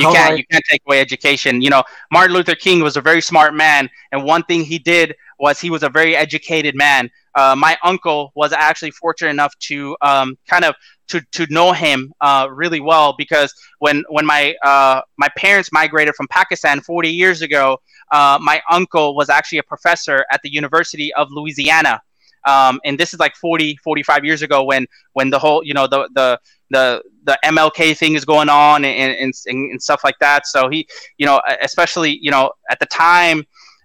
You can't you can't take away education. You know, Martin Luther King was a very smart man, and one thing he did was he was a very educated man. Uh, my uncle was actually fortunate enough to um, kind of to, to know him uh, really well because when when my uh, my parents migrated from Pakistan 40 years ago, uh, my uncle was actually a professor at the University of Louisiana. Um, and this is like 40 45 years ago when when the whole you know the the the the MLK thing is going on and, and, and, stuff like that. So he, you know, especially, you know, at the time,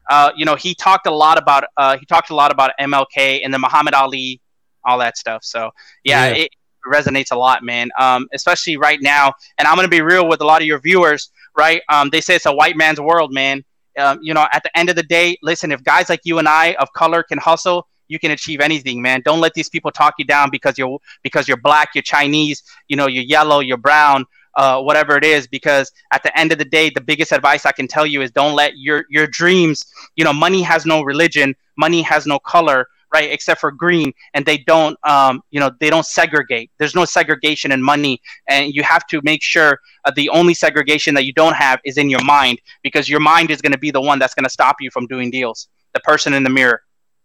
uh, you know, he talked a lot about, uh, he talked a lot about MLK and the Muhammad Ali, all that stuff. So yeah, Yeah. it resonates a lot, man. Um, especially right now. And I'm going to be real with a lot of your viewers, right? Um, they say it's a white man's world, man. Um, you know, at the end of the day, listen, if guys like you and I of color can hustle, you can achieve anything, man. Don't let these people talk you down because you're because you're black, you're Chinese, you know, you're yellow, you're brown, uh, whatever it is. Because at the end of the day, the biggest advice I can tell you is don't let your your dreams. You know, money has no religion, money has no color, right? Except for green, and they don't, um, you know, they don't segregate. There's no segregation in money, and you have to make sure uh, the only segregation that you don't have is in your mind, because your mind is going to be the one that's going to stop you from doing deals. The person in the mirror.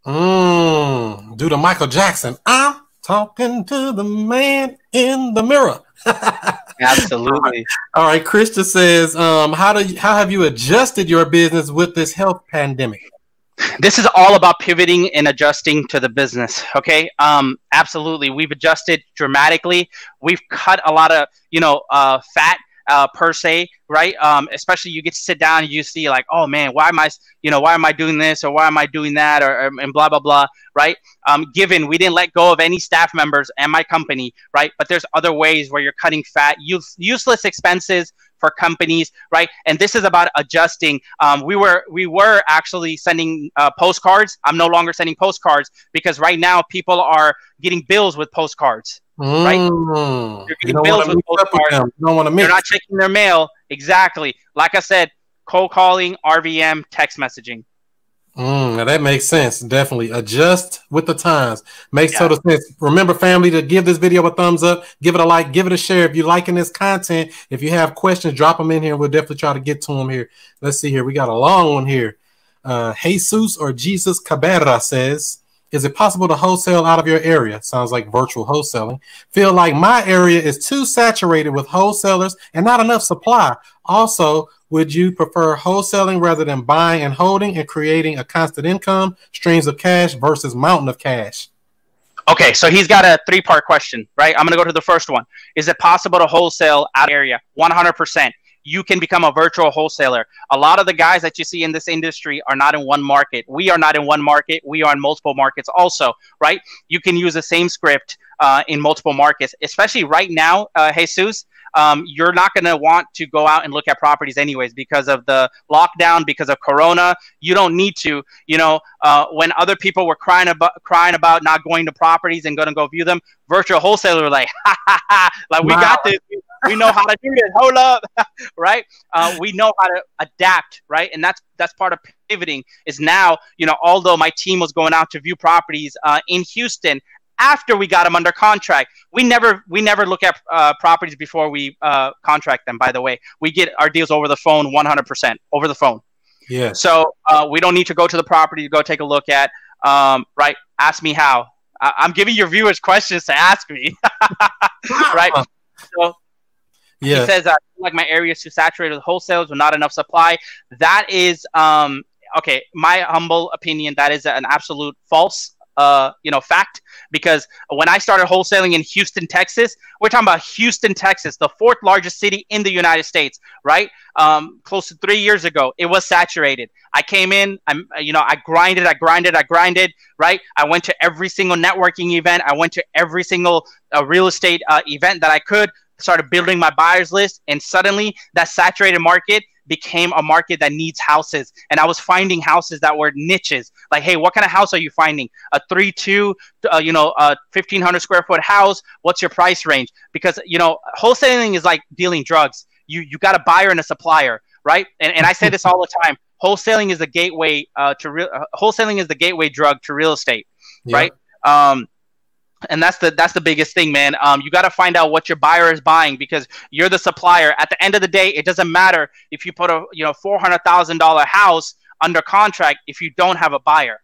Mm, do the Michael Jackson. I'm talking to the man in the mirror. Absolutely. All right, Krista says, um, how do you, how have you adjusted your business with this health pandemic? this is all about pivoting and adjusting to the business okay um absolutely we've adjusted dramatically we've cut a lot of you know uh fat uh, per se, right? Um, especially you get to sit down and you see like, oh man, why am I, you know, why am I doing this or why am I doing that or, or and blah blah blah, right? Um, given we didn't let go of any staff members and my company, right? But there's other ways where you're cutting fat, use, useless expenses for companies, right? And this is about adjusting. Um, we were we were actually sending uh, postcards. I'm no longer sending postcards because right now people are getting bills with postcards. Right. Mm, You're you getting don't bills want to with mix up them. Don't want to They're not checking their mail. Exactly. Like I said, cold calling, RVM, text messaging. Mm, now that makes sense. Definitely adjust with the times. Makes total sense. Remember, family, to give this video a thumbs up, give it a like, give it a share. If you're liking this content, if you have questions, drop them in here. We'll definitely try to get to them here. Let's see here. We got a long one here. Uh, Jesus or Jesus Cabrera says, "Is it possible to wholesale out of your area? Sounds like virtual wholesaling. Feel like my area is too saturated with wholesalers and not enough supply. Also." Would you prefer wholesaling rather than buying and holding and creating a constant income, streams of cash versus mountain of cash? Okay, so he's got a three part question, right? I'm going to go to the first one. Is it possible to wholesale out of area? 100%. You can become a virtual wholesaler. A lot of the guys that you see in this industry are not in one market. We are not in one market. We are in multiple markets also, right? You can use the same script uh, in multiple markets, especially right now, uh, Jesus. Um, you're not going to want to go out and look at properties anyways because of the lockdown, because of Corona. You don't need to. You know, uh, when other people were crying about crying about not going to properties and going to go view them, virtual wholesaler were like, ha ha ha, like we got this. We know how to do this. Hold up, right? Uh, we know how to adapt, right? And that's that's part of pivoting. Is now, you know, although my team was going out to view properties uh, in Houston after we got them under contract. We never we never look at uh, properties before we uh, contract them. By the way, we get our deals over the phone, 100% over the phone. Yeah. So uh, we don't need to go to the property to go take a look at. Um, right? Ask me how. I- I'm giving your viewers questions to ask me. right? So Yeah. he says, uh, like my area is too saturated with wholesalers with not enough supply. That is, um, okay, my humble opinion, that is an absolute false uh, you know, fact because when I started wholesaling in Houston, Texas, we're talking about Houston, Texas, the fourth largest city in the United States, right? Um, close to three years ago, it was saturated. I came in, I'm, you know, I grinded, I grinded, I grinded, right? I went to every single networking event. I went to every single uh, real estate uh, event that I could. Started building my buyers list, and suddenly that saturated market became a market that needs houses. And I was finding houses that were niches. Like, hey, what kind of house are you finding? A three two, uh, you know, a fifteen hundred square foot house. What's your price range? Because you know, wholesaling is like dealing drugs. You you got a buyer and a supplier, right? And and I say this all the time. Wholesaling is the gateway uh, to real. Uh, wholesaling is the gateway drug to real estate, yeah. right? Um, and that's the that's the biggest thing man. Um, you got to find out what your buyer is buying because you're the supplier. At the end of the day it doesn't matter if you put a you know $400000 house under contract if you don't have a buyer.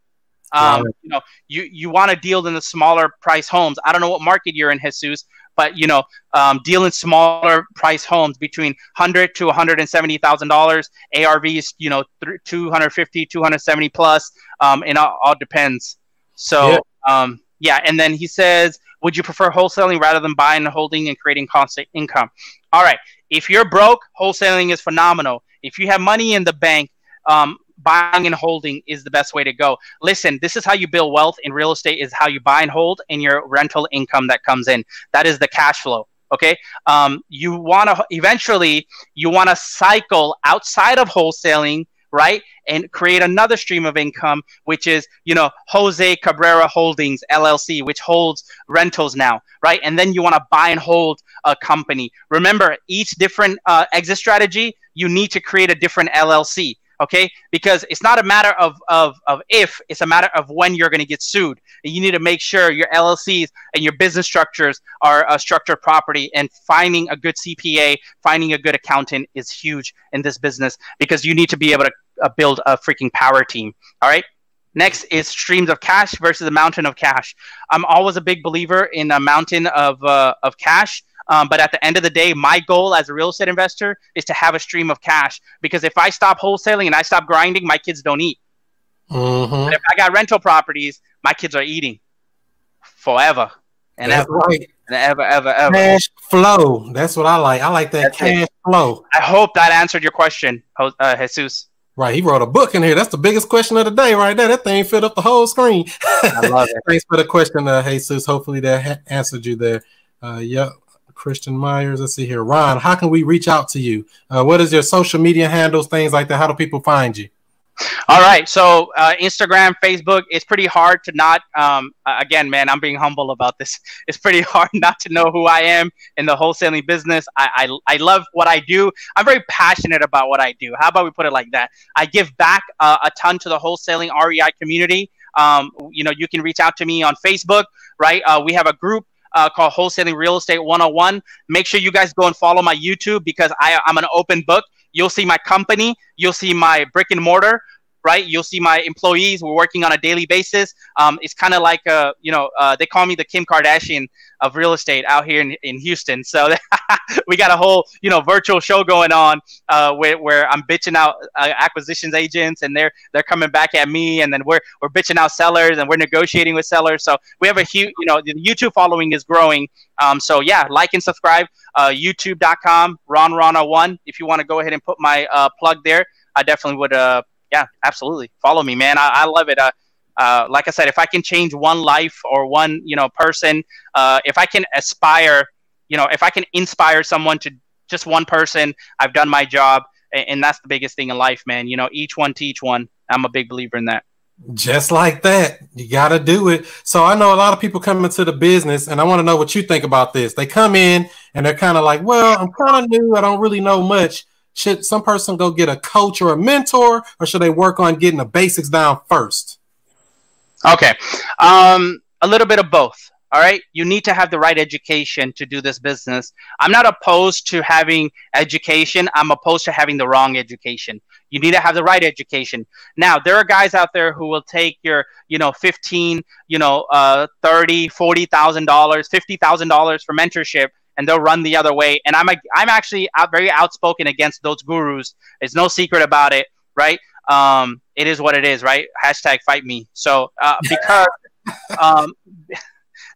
Um, you know you you want to deal in the smaller price homes. I don't know what market you're in jesus but you know um, deal in smaller price homes between 100 to 170 thousand dollars. Arvs you know 250 270 plus um, and all, all depends. So yeah. um, yeah, and then he says, would you prefer wholesaling rather than buying and holding and creating constant income? All right. If you're broke, wholesaling is phenomenal. If you have money in the bank, um, buying and holding is the best way to go. Listen, this is how you build wealth in real estate is how you buy and hold and your rental income that comes in. That is the cash flow. Okay. Um, you want to eventually you want to cycle outside of wholesaling right? And create another stream of income, which is, you know, Jose Cabrera Holdings LLC, which holds rentals now, right? And then you want to buy and hold a company. Remember, each different uh, exit strategy, you need to create a different LLC okay because it's not a matter of, of, of if it's a matter of when you're going to get sued and you need to make sure your llcs and your business structures are a structured property and finding a good cpa finding a good accountant is huge in this business because you need to be able to uh, build a freaking power team. All right. Next is streams of cash versus a mountain of cash. I'm always a big believer in a mountain of uh, of cash. Um, but at the end of the day, my goal as a real estate investor is to have a stream of cash because if I stop wholesaling and I stop grinding, my kids don't eat. Mm-hmm. if I got rental properties, my kids are eating forever and That's ever. Right. And ever, ever, ever. Cash flow. That's what I like. I like that That's cash it. flow. I hope that answered your question, uh, Jesus. Right, he wrote a book in here. That's the biggest question of the day, right there. That thing filled up the whole screen. I love it. Thanks for the question, uh, Jesus. Hopefully that ha- answered you there. Uh, yep. Christian Myers. Let's see here. Ron, how can we reach out to you? Uh, what is your social media handles, things like that? How do people find you? All right. So uh, Instagram, Facebook, it's pretty hard to not. Um, again, man, I'm being humble about this. It's pretty hard not to know who I am in the wholesaling business. I, I, I love what I do. I'm very passionate about what I do. How about we put it like that? I give back uh, a ton to the wholesaling REI community. Um, you know, you can reach out to me on Facebook, right? Uh, we have a group uh, called Wholesaling Real Estate 101. Make sure you guys go and follow my YouTube because I, I'm an open book. You'll see my company, you'll see my brick and mortar, right? You'll see my employees. We're working on a daily basis. Um, it's kind of like, uh, you know, uh, they call me the Kim Kardashian of real estate out here in, in Houston. So we got a whole, you know, virtual show going on uh, where, where I'm bitching out uh, acquisitions agents and they're they're coming back at me, and then we're we're bitching out sellers and we're negotiating with sellers. So we have a huge, you know, the YouTube following is growing. Um, so yeah, like and subscribe. Uh, YouTube.com, Ron Rana one. If you want to go ahead and put my uh, plug there, I definitely would uh, yeah, absolutely. Follow me, man. I, I love it. Uh, uh, like I said, if I can change one life or one, you know, person, uh, if I can aspire, you know, if I can inspire someone to just one person, I've done my job, and, and that's the biggest thing in life, man. You know, each one teach one. I'm a big believer in that. Just like that, you got to do it. So I know a lot of people come into the business, and I want to know what you think about this. They come in and they're kind of like, "Well, I'm kind of new. I don't really know much." Should some person go get a coach or a mentor, or should they work on getting the basics down first? Okay, um, a little bit of both. All right, you need to have the right education to do this business. I'm not opposed to having education. I'm opposed to having the wrong education. You need to have the right education. Now, there are guys out there who will take your, you know, 15, you know, uh, 30, $40,000, $50,000 for mentorship and they'll run the other way. And I'm a, I'm actually out, very outspoken against those gurus. It's no secret about it, right? um, it is what it is, right? Hashtag fight me. So uh, because um,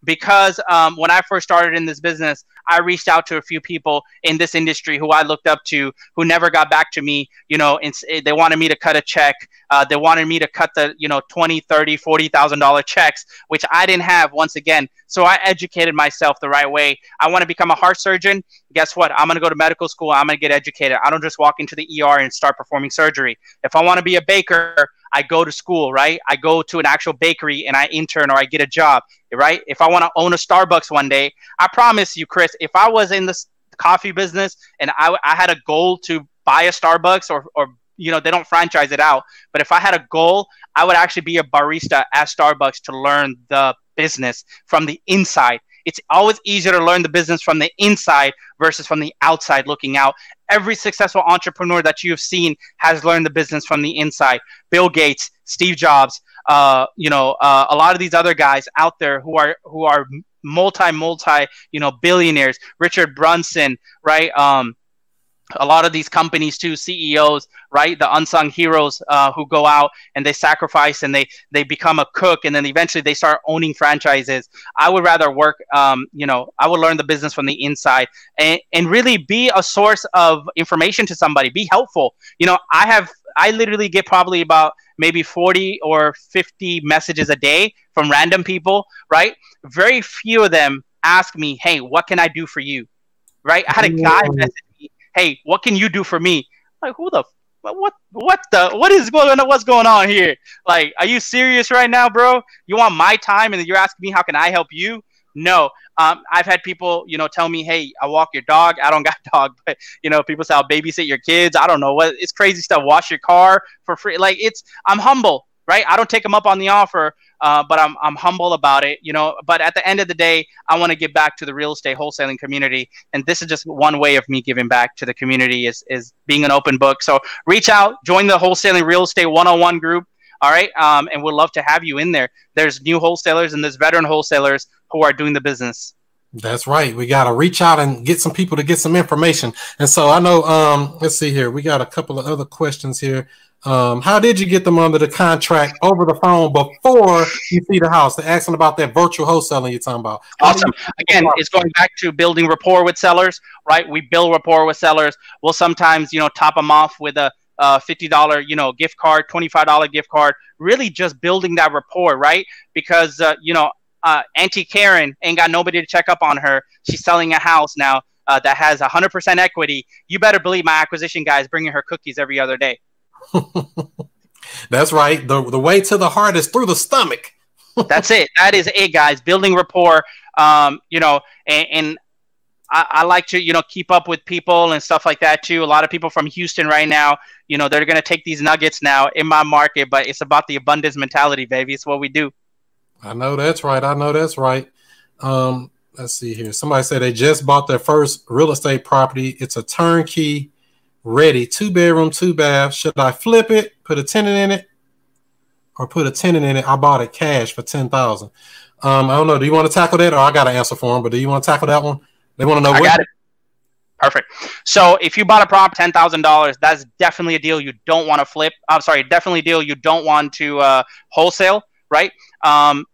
because um, when I first started in this business, I reached out to a few people in this industry who I looked up to, who never got back to me. You know, and they wanted me to cut a check. Uh, they wanted me to cut the, you know, 20, 30, 40,000 dollar checks, which I didn't have once again. So I educated myself the right way. I want to become a heart surgeon. Guess what? I'm going to go to medical school. I'm going to get educated. I don't just walk into the ER and start performing surgery. If I want to be a baker, I go to school, right? I go to an actual bakery and I intern or I get a job, right? If I want to own a Starbucks one day, I promise you, Chris, if I was in the coffee business and I, I had a goal to buy a Starbucks or, or you know they don't franchise it out but if i had a goal i would actually be a barista at starbucks to learn the business from the inside it's always easier to learn the business from the inside versus from the outside looking out. Every successful entrepreneur that you have seen has learned the business from the inside. Bill Gates, Steve Jobs, uh, you know, uh, a lot of these other guys out there who are who are multi multi you know billionaires. Richard Branson, right? Um, a lot of these companies too ceos right? The unsung heroes uh, who go out and they sacrifice and they they become a cook and then eventually they start owning franchises. I would rather work um, you know i would learn the business from the inside and, and really be a source of information to somebody be helpful. You know i have i literally get probably about maybe 40 or 50 messages a day from random people right? Very few of them ask me hey what can i do for you? Right? I had a guy message hey, what can you do for me? Like, who the what what the what is going on? What's going on here? Like are you serious right now bro? You want my time and you're asking me how can i help you? No. Um, i've had people you know tell me hey i walk your dog. I don't got dog but you know people say i'll babysit your kids. I don't know what it's crazy stuff. Wash your car for free. Like it's i'm humble right? I don't take them up on the offer uh, but I'm, I'm humble about it, you know. But at the end of the day, I want to give back to the real estate wholesaling community, and this is just one way of me giving back to the community is is being an open book. So reach out, join the wholesaling real estate 101 group. All right, um, and we'd love to have you in there. There's new wholesalers and there's veteran wholesalers who are doing the business. That's right. We got to reach out and get some people to get some information. And so I know, um, let's see here. We got a couple of other questions here. Um, how did you get them under the contract over the phone before you see the house? They're asking about that virtual wholesaling you're talking about. Awesome. Again, it's going back to building rapport with sellers, right? We build rapport with sellers. We'll sometimes, you know, top them off with a uh, $50 you know gift card $25 gift card really just building that rapport right because uh, you know uh, auntie karen ain't got nobody to check up on her she's selling a house now uh, that has 100% equity you better believe my acquisition guy is bringing her cookies every other day That's right. The the way to the heart is through the stomach. That's it. That is it, guys. Building rapport. Um, you know, and, and I, I, like to, you know, keep up with people and stuff like that too. A lot of people from Houston right now, you know, they're gonna take these nuggets now in my market, but it's about the abundance mentality, baby. It's what we do. I know that's right. I know that's right. Um, let's see here. Somebody said they just bought their first real estate property. It's a turnkey ready, two bedroom, two bath. Should I flip it, put a tenant in it, or put a tenant in it? I bought it cash for ten thousand. Um, I don't know. Do you want to tackle that, or I got an answer for them? But do you want to tackle that one? They want to know. I what- got it. Perfect. So if you bought a prop ten thousand dollars, that's definitely a deal you don't want to flip. I'm sorry, definitely a deal you don't want to uh, wholesale, right? Um,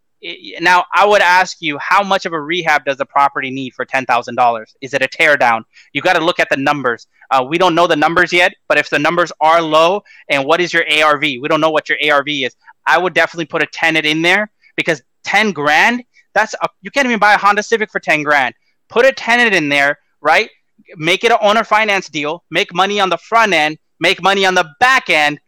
now I would ask you how much of a rehab does the property need for ten thousand dollars? Is it a tear down? You got to look at the numbers. Uh, we don't know the numbers yet, but if the numbers are low, and what is your ARV? We don't know what your ARV is. I would definitely put a tenant in there because ten grand. That's a, you can't even buy a Honda Civic for ten grand. Put a tenant in there, right? Make it an owner finance deal. Make money on the front end. Make money on the back end.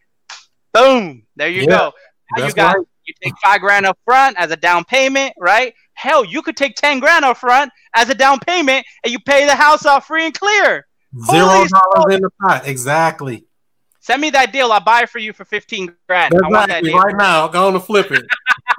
Boom! There you yeah, go. Now you got. Right you take five grand up front as a down payment, right? Hell, you could take 10 grand up front as a down payment and you pay the house off free and clear. Zero dollars in the pot. Exactly. Send me that deal. I'll buy it for you for 15 grand. I want that deal. Right now. Go on to flip it.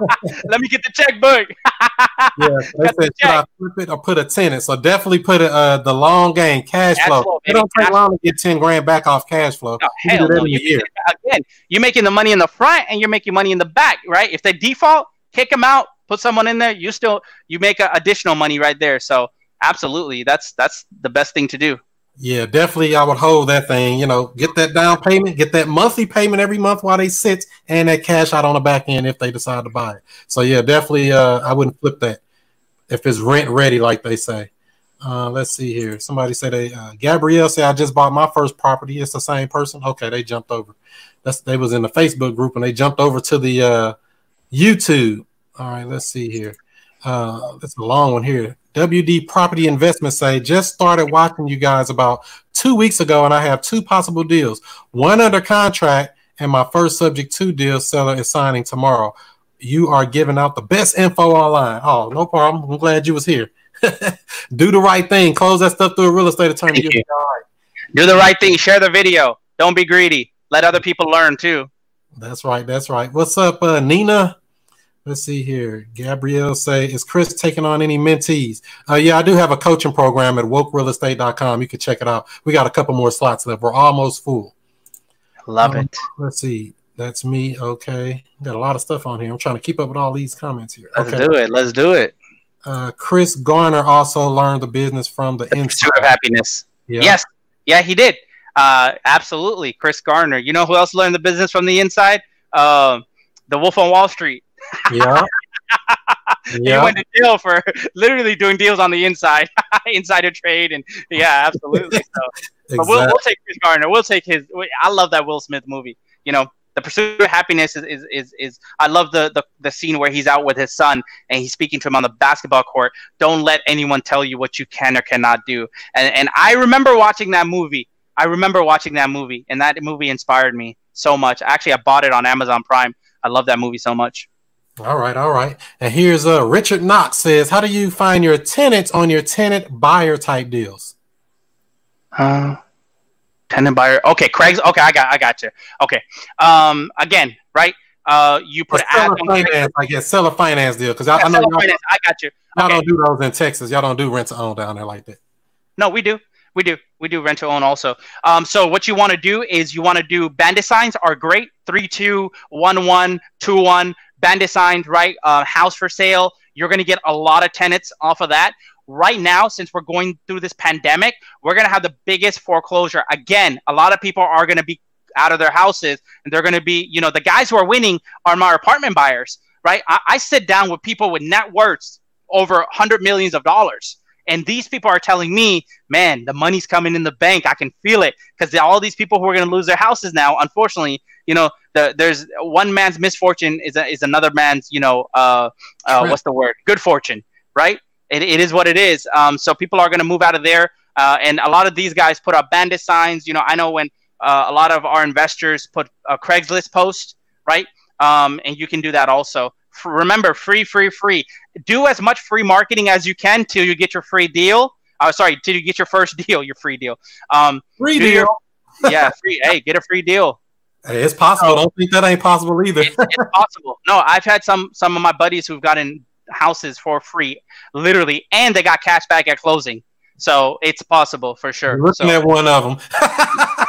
Let me get the checkbook. yeah, they said the should I flip it or put a tenant? So definitely put it, uh, the long game cash, cash flow. flow it don't take long to get 10 grand back off cash flow. No, you hell no. You again, you're making the money in the front and you're making money in the back, right? If they default, kick them out, put someone in there. You still you make additional money right there. So absolutely, that's that's the best thing to do. Yeah, definitely. I would hold that thing. You know, get that down payment, get that monthly payment every month while they sit, and that cash out on the back end if they decide to buy it. So yeah, definitely. Uh, I wouldn't flip that if it's rent ready, like they say. Uh, let's see here. Somebody said they uh, Gabrielle said I just bought my first property. It's the same person. Okay, they jumped over. That's they was in the Facebook group and they jumped over to the uh, YouTube. All right, let's see here. Uh, that's a long one here. WD Property Investment say just started watching you guys about two weeks ago, and I have two possible deals. One under contract, and my first subject to deal seller is signing tomorrow. You are giving out the best info online. Oh, no problem. I'm glad you was here. Do the right thing. Close that stuff through a real estate attorney. Thank you. Do the right thing. Share the video. Don't be greedy. Let other people learn too. That's right. That's right. What's up, uh, Nina? Let's see here. Gabrielle say, is Chris taking on any mentees? Uh, yeah, I do have a coaching program at wokerealestate.com. You can check it out. We got a couple more slots left. We're almost full. Love um, it. Let's see. That's me. Okay. Got a lot of stuff on here. I'm trying to keep up with all these comments here. Let's do it. Let's do it. Uh, Chris Gardner also learned the business from the, the inside. Of happiness. Yeah. Yes. Yeah, he did. Uh, absolutely. Chris Gardner. You know who else learned the business from the inside? Uh, the Wolf on Wall Street. Yeah. yeah. He went to jail for literally doing deals on the inside, insider trade, and yeah, absolutely. So, exactly. but we'll, we'll take Chris Gardner. We'll take his. I love that Will Smith movie. You know, the pursuit of happiness is, is is is, I love the, the the scene where he's out with his son and he's speaking to him on the basketball court. Don't let anyone tell you what you can or cannot do. And and I remember watching that movie. I remember watching that movie, and that movie inspired me so much. Actually, I bought it on Amazon Prime. I love that movie so much. All right, all right. And here's uh Richard Knox says, "How do you find your tenants on your tenant buyer type deals?" Uh, tenant buyer. Okay, Craig's. Okay, I got, I got you. Okay. Um, again, right? Uh, you put seller finance, I guess seller finance deal because I, yeah, I, know y'all, I got you. Y'all don't do those in Texas. Y'all don't do rent to own down there like that. No, we do. We do. We do rent to own also. Um, so what you want to do is you want to do bandit signs are great. Three two one one two one bandit signs, right? Uh, house for sale. You're going to get a lot of tenants off of that. Right now, since we're going through this pandemic, we're going to have the biggest foreclosure. Again, a lot of people are going to be out of their houses and they're going to be, you know, the guys who are winning are my apartment buyers, right? I, I sit down with people with net worths over hundred millions of dollars. And these people are telling me, man, the money's coming in the bank. I can feel it because all these people who are going to lose their houses now, unfortunately, you know, the, there's one man's misfortune is a, is another man's, you know, uh, uh, what's the word? Good fortune, right? It, it is what it is. Um, so people are going to move out of there, uh, and a lot of these guys put up bandit signs. You know, I know when uh, a lot of our investors put a Craigslist post, right? Um, and you can do that also. Remember, free, free, free. Do as much free marketing as you can till you get your free deal. Uh, sorry, till you get your first deal, your free deal. Um, free deal. Your, yeah, free. hey, get a free deal. Hey, it's possible. Don't think that ain't possible either. it's, it's possible. No, I've had some some of my buddies who've gotten houses for free, literally, and they got cash back at closing. So it's possible for sure. You're looking so, at one of them.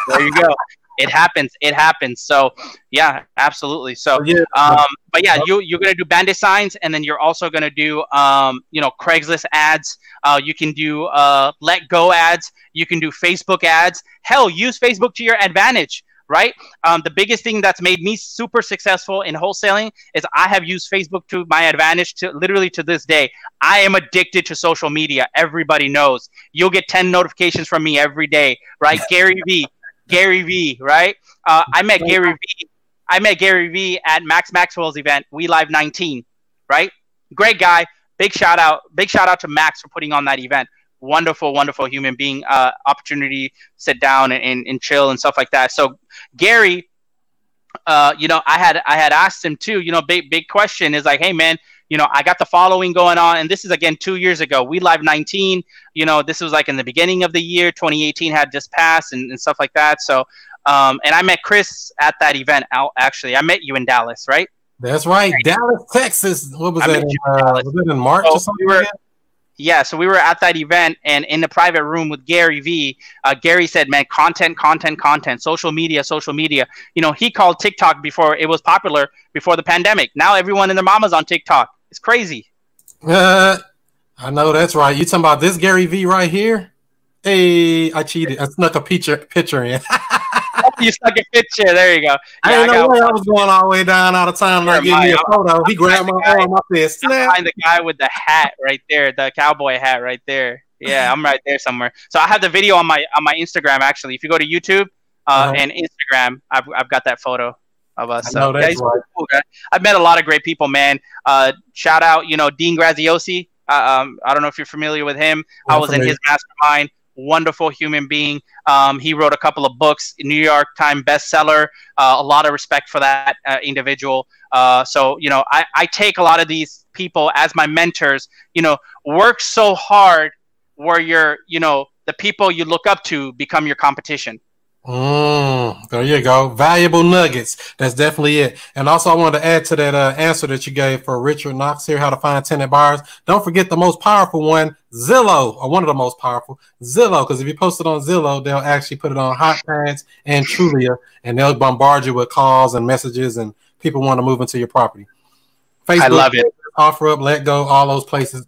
there you go. It happens. It happens. So yeah, absolutely. So yeah. um, but yeah, you you're gonna do bandit signs, and then you're also gonna do um, you know, Craigslist ads. Uh, you can do uh, let go ads. You can do Facebook ads. Hell, use Facebook to your advantage right? Um, the biggest thing that's made me super successful in wholesaling is I have used Facebook to my advantage to literally to this day. I am addicted to social media. Everybody knows. You'll get 10 notifications from me every day, right? Gary V, Gary V, right? Uh, I met Gary V. I met Gary V at Max Maxwell's event, We Live 19, right? Great guy. Big shout out. Big shout out to Max for putting on that event wonderful, wonderful human being. Uh, opportunity sit down and, and, and chill and stuff like that. So Gary, uh, you know, I had I had asked him too. You know, big big question is like, hey man, you know, I got the following going on, and this is again two years ago. We live 19. You know, this was like in the beginning of the year. 2018 had just passed and, and stuff like that. So, um, and I met Chris at that event. Out actually, I met you in Dallas, right? That's right, Dallas, Texas. What was I that? In, uh, was it in March oh, or something? We were, yeah, so we were at that event and in the private room with Gary V. Uh, Gary said, "Man, content, content, content, social media, social media." You know, he called TikTok before it was popular before the pandemic. Now everyone and their mama's on TikTok. It's crazy. Uh, I know that's right. You talking about this Gary V right here? Hey, I cheated. I snuck a picture picture in. you stuck a picture. There you go. I Yeah, didn't I know where I was going all the way down out of time. Not give me a photo. He grabbed my the arm. I said, snap. behind the guy with the hat right there, the cowboy hat right there. Yeah, I'm right there somewhere. So I have the video on my on my Instagram actually. If you go to YouTube uh, Uh-huh. and Instagram, I've, I've got that photo of us. So, yeah, he's right. cool guy. I've met a lot of great people, man. Uh, shout out, you know, Dean Graziosi. Uh, um, I don't know if you're familiar with him. I was in his mastermind. Wonderful human being. Um, he wrote a couple of books, New York Times bestseller. Uh, a lot of respect for that uh, individual. Uh, so you know, I, I take a lot of these people as my mentors. You know, work so hard where you're, you know, the people you look up to become your competition. Mm, there you go. Valuable nuggets. That's definitely it. And also, I wanted to add to that uh, answer that you gave for Richard Knox here, how to find tenant buyers. Don't forget the most powerful one, Zillow, or one of the most powerful, Zillow. Because if you post it on Zillow, they'll actually put it on Hot Pads and Trulia, and they'll bombard you with calls and messages, and people want to move into your property. Facebook, I love it. Offer up, let go, all those places.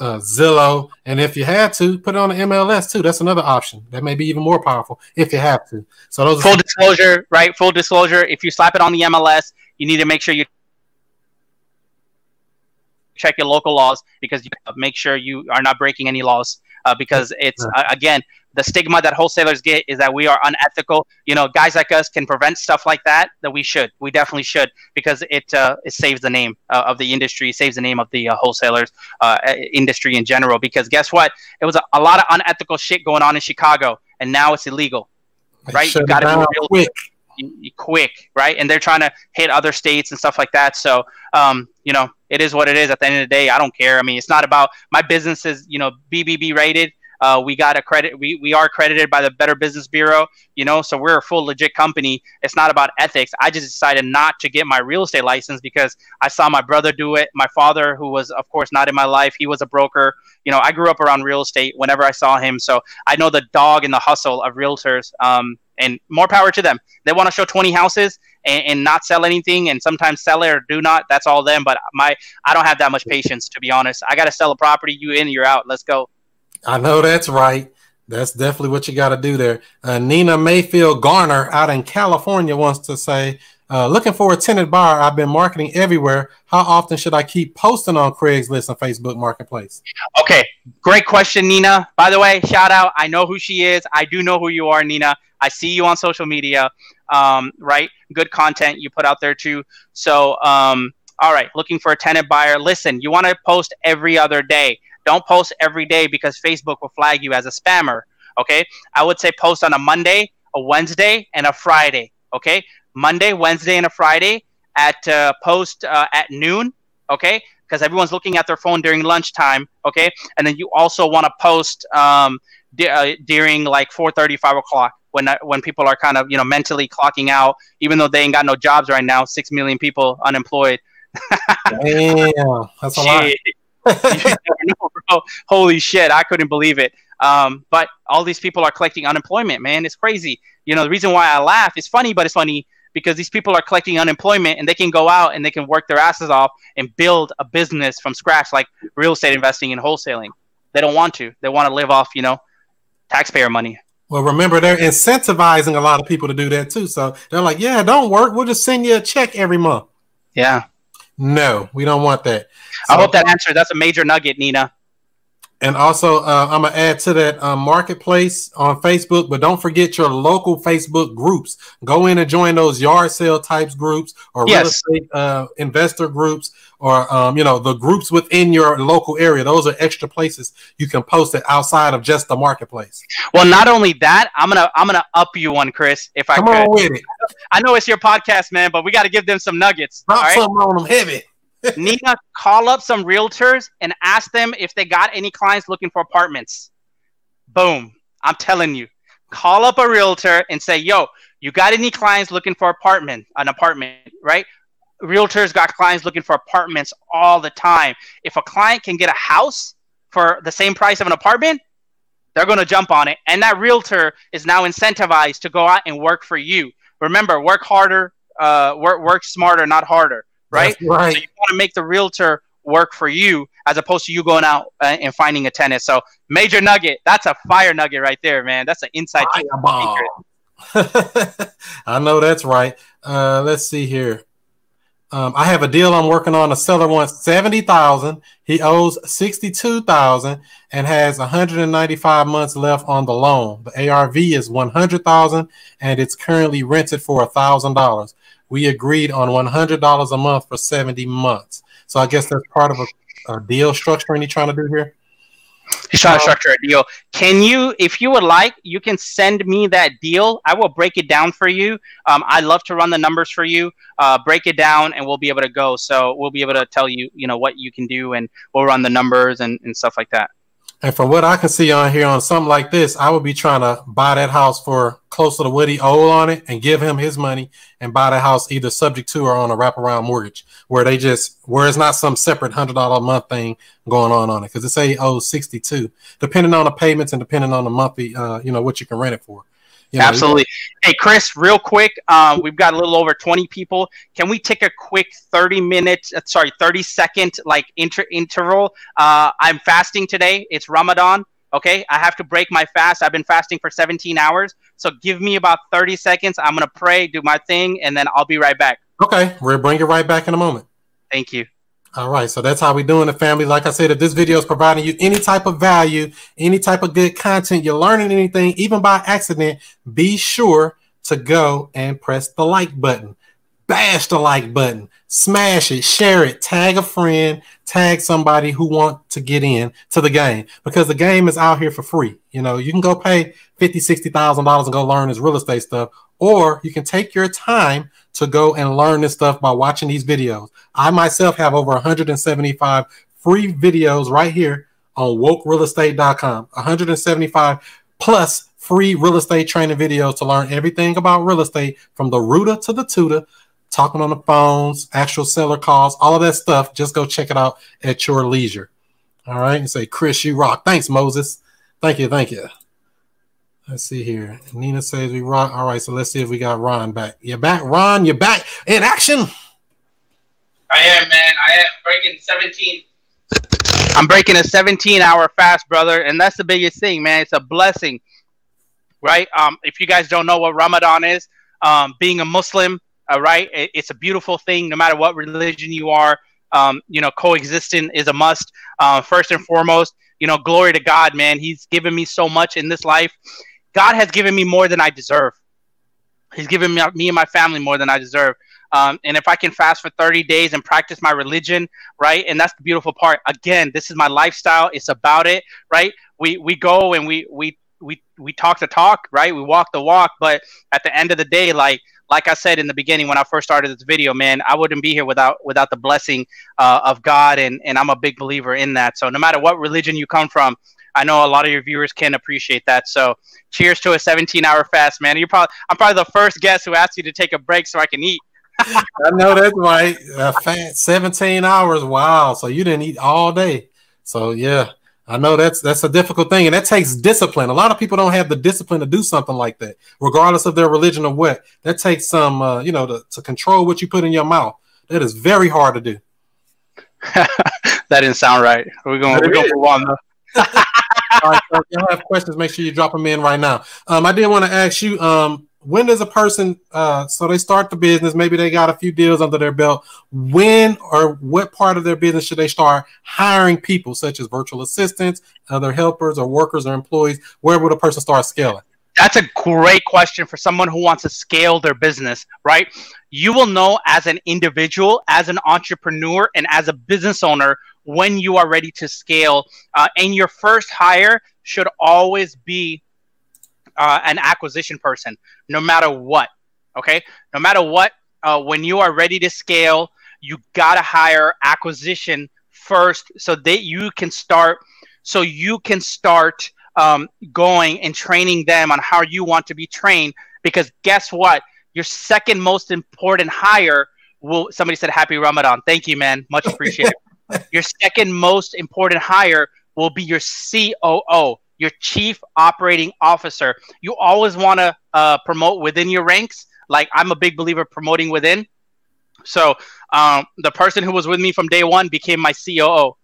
Uh, Zillow, and if you had to, put it on the MLS too. That's another option. That may be even more powerful if you have to. So those are Full disclosure, right? Full disclosure. If you slap it on the MLS, you need to make sure you check your local laws because you make sure you are not breaking any laws. Uh, because it's uh, again the stigma that wholesalers get is that we are unethical. You know, guys like us can prevent stuff like that. That we should, we definitely should, because it uh, it saves the name uh, of the industry, saves the name of the uh, wholesalers uh, industry in general. Because guess what? It was a, a lot of unethical shit going on in Chicago, and now it's illegal. right? You gotta be real- quick. quick, right? And they're trying to hit other states and stuff like that. So, um, you know, it is what it is. At the end of the day, I don't care. I mean, it's not about my business is, you know, BBB rated. Uh, we got a credit. We, we are accredited by the Better Business Bureau. You know, so we're a full legit company. It's not about ethics. I just decided not to get my real estate license because I saw my brother do it. My father, who was of course not in my life, he was a broker. You know, I grew up around real estate. Whenever I saw him, so I know the dog and the hustle of realtors. Um, and more power to them. They want to show 20 houses and, and not sell anything and sometimes sell it or do not. That's all them. But my I don't have that much patience to be honest. I got to sell a property. You in, you're out. Let's go. I know that's right. That's definitely what you got to do there. Uh, Nina Mayfield Garner out in California wants to say, uh, looking for a tenant buyer. I've been marketing everywhere. How often should I keep posting on Craigslist and Facebook Marketplace? Okay, great question, Nina. By the way, shout out. I know who she is. I do know who you are, Nina. I see you on social media. Um, right, good content you put out there too. So, um, all right, looking for a tenant buyer. Listen, you want to post every other day. Don't post every day because Facebook will flag you as a spammer. Okay, I would say post on a Monday, a Wednesday, and a Friday. Okay, Monday, Wednesday, and a Friday at uh, post uh, at noon. Okay, because everyone's looking at their phone during lunchtime. Okay, and then you also want to post um, di- uh, during like 4:30, 5 o'clock when uh, when people are kind of you know mentally clocking out, even though they ain't got no jobs right now. Six million people unemployed. Damn, that's a lot. Shit. you never know, bro. Holy shit, I couldn't believe it. Um, but all these people are collecting unemployment, man. It's crazy. You know, the reason why I laugh is funny, but it's funny because these people are collecting unemployment and they can go out and they can work their asses off and build a business from scratch, like real estate investing and wholesaling. They don't want to. They want to live off, you know, taxpayer money. Well, remember they're incentivizing a lot of people to do that too. So they're like, "Yeah, don't work. We'll just send you a check every month." Yeah. No, we don't want that. I hope that answered. That's a major nugget, Nina. And also, uh, I'm gonna add to that um, marketplace on Facebook, but don't forget your local Facebook groups. Go in and join those yard sale types groups or real Yes. estate uh, investor groups, or um, you know the groups within your local area. Those are extra places you can post it outside of just the marketplace. Well, not only that, I'm gonna I'm gonna up you one, Chris, if I Come could. on with it. I know it's your podcast, man, but we got to give them some nuggets. All Drop right. something on them heavy. Nina, call up some realtors and ask them if they got any clients looking for apartments. Boom. I'm telling you. Call up a realtor and say, yo, you got any clients looking for apartment, an apartment, right? Realtors got clients looking for apartments all the time. If a client can get a house for the same price of an apartment, they're going to jump on it. And that realtor is now incentivized to go out and work for you. Remember, work harder, uh, work, work smarter, not harder, right? That's right. So you want to make the realtor work for you as opposed to you going out uh, and finding a tenant. So major nugget. That's a fire nugget right there, man. That's an inside. I know that's right. Uh, let's see here. Um, I have a deal I'm working on. A seller wants seventy thousand. He owes sixty-two thousand and has 195 months left on the loan. The ARV is one hundred thousand, and it's currently rented for thousand dollars. We agreed on one hundred dollars a month for seventy months. So I guess that's part of a, a deal structuring you trying to do here. He's trying to structure a deal. Can you, if you would like, you can send me that deal. I will break it down for you. Um, I love to run the numbers for you. Uh, break it down, and we'll be able to go. So we'll be able to tell you, you know, what you can do, and we'll run the numbers and, and stuff like that. And from what I can see on here on something like this, I would be trying to buy that house for close to the he owed on it and give him his money and buy the house either subject to or on a wraparound mortgage where they just where it's not some separate hundred dollar a month thing going on on it. Because it say he owes 62 depending on the payments and depending on the monthly uh you know what you can rent it for you know, Absolutely. Hey, Chris, real quick, um, we've got a little over 20 people. Can we take a quick 30 minute, uh, sorry, 30 second like inter- interval? Uh, I'm fasting today. It's Ramadan. Okay. I have to break my fast. I've been fasting for 17 hours. So give me about 30 seconds. I'm going to pray, do my thing, and then I'll be right back. okay we'll bring it right back in a moment Thank you. All right, so that's how we doing the family. Like I said, if this video is providing you any type of value, any type of good content, you're learning anything, even by accident, be sure to go and press the like button. Bash the like button, smash it, share it, tag a friend, tag somebody who want to get in to the game because the game is out here for free. You know, you can go pay fifty, sixty thousand dollars and go learn this real estate stuff, or you can take your time to go and learn this stuff by watching these videos. I myself have over 175 free videos right here on wokerealestate.com. 175 plus free real estate training videos to learn everything about real estate from the rooter to the tutor, talking on the phones, actual seller calls, all of that stuff. Just go check it out at your leisure. All right. And say, Chris, you rock. Thanks, Moses. Thank you. Thank you. Let's see here. Nina says we rock. All right. So let's see if we got Ron back. You're back, Ron. You're back in action. I am, man. I am breaking 17. I'm breaking a 17 hour fast, brother. And that's the biggest thing, man. It's a blessing, right? Um, if you guys don't know what Ramadan is, um, being a Muslim, all right, it, it's a beautiful thing no matter what religion you are. Um, you know, coexisting is a must. Uh, first and foremost, you know, glory to God, man. He's given me so much in this life. God has given me more than I deserve. He's given me, me and my family more than I deserve. Um, and if I can fast for 30 days and practice my religion, right? And that's the beautiful part. Again, this is my lifestyle. It's about it, right? We we go and we we we we talk the talk, right? We walk the walk. But at the end of the day, like like I said in the beginning when I first started this video, man, I wouldn't be here without without the blessing uh, of God, and and I'm a big believer in that. So no matter what religion you come from, I know a lot of your viewers can appreciate that. So cheers to a 17 hour fast, man. You're probably I'm probably the first guest who asked you to take a break so I can eat. I know that's right. Uh, fat 17 hours. Wow. So you didn't eat all day. So yeah, I know that's that's a difficult thing, and that takes discipline. A lot of people don't have the discipline to do something like that, regardless of their religion or what. That takes some, uh, you know, to, to control what you put in your mouth. That is very hard to do. that didn't sound right. We're going But it we're going is. to move on. Though. All right, so y'all have questions, make sure you drop them in right now. Um, I did want to ask you, um, when does a person, uh, so they start the business, maybe they got a few deals under their belt. When or what part of their business should they start hiring people, such as virtual assistants, other helpers, or workers or employees? Where would a person start scaling? That's a great question for someone who wants to scale their business, right? You will know as an individual, as an entrepreneur, and as a business owner when you are ready to scale. Uh, and your first hire should always be uh, an acquisition person, no matter what. Okay, no matter what, uh, when you are ready to scale, you gotta hire acquisition first, so that you can start. So you can start um, going and training them on how you want to be trained. Because guess what? Your second most important hire will. Somebody said Happy Ramadan. Thank you, man. Much appreciated. Your second most important hire will be your COO, your Chief Operating Officer. You always want to uh, promote within your ranks. Like I'm a big believer promoting within. So um, the person who was with me from day one became my COO,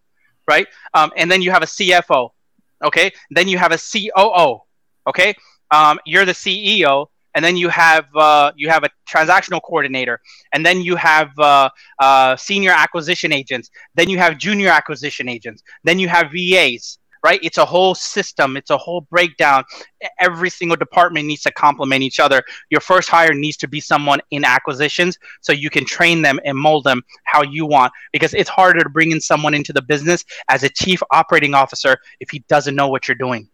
right? Um, and then you have a CFO, okay? Then you have a COO, okay? Um, you're the CEO, and then you have uh, you have a transactional coordinator, and then you have uh, uh, senior acquisition agents, then you have junior acquisition agents, then you have VAs, right? It's a whole system, it's a whole breakdown. Every single department needs to complement each other. Your first hire needs to be someone in acquisitions so you can train them and mold them how you want because it's harder to bring in someone into the business as a chief operating officer if he doesn't know what you're doing.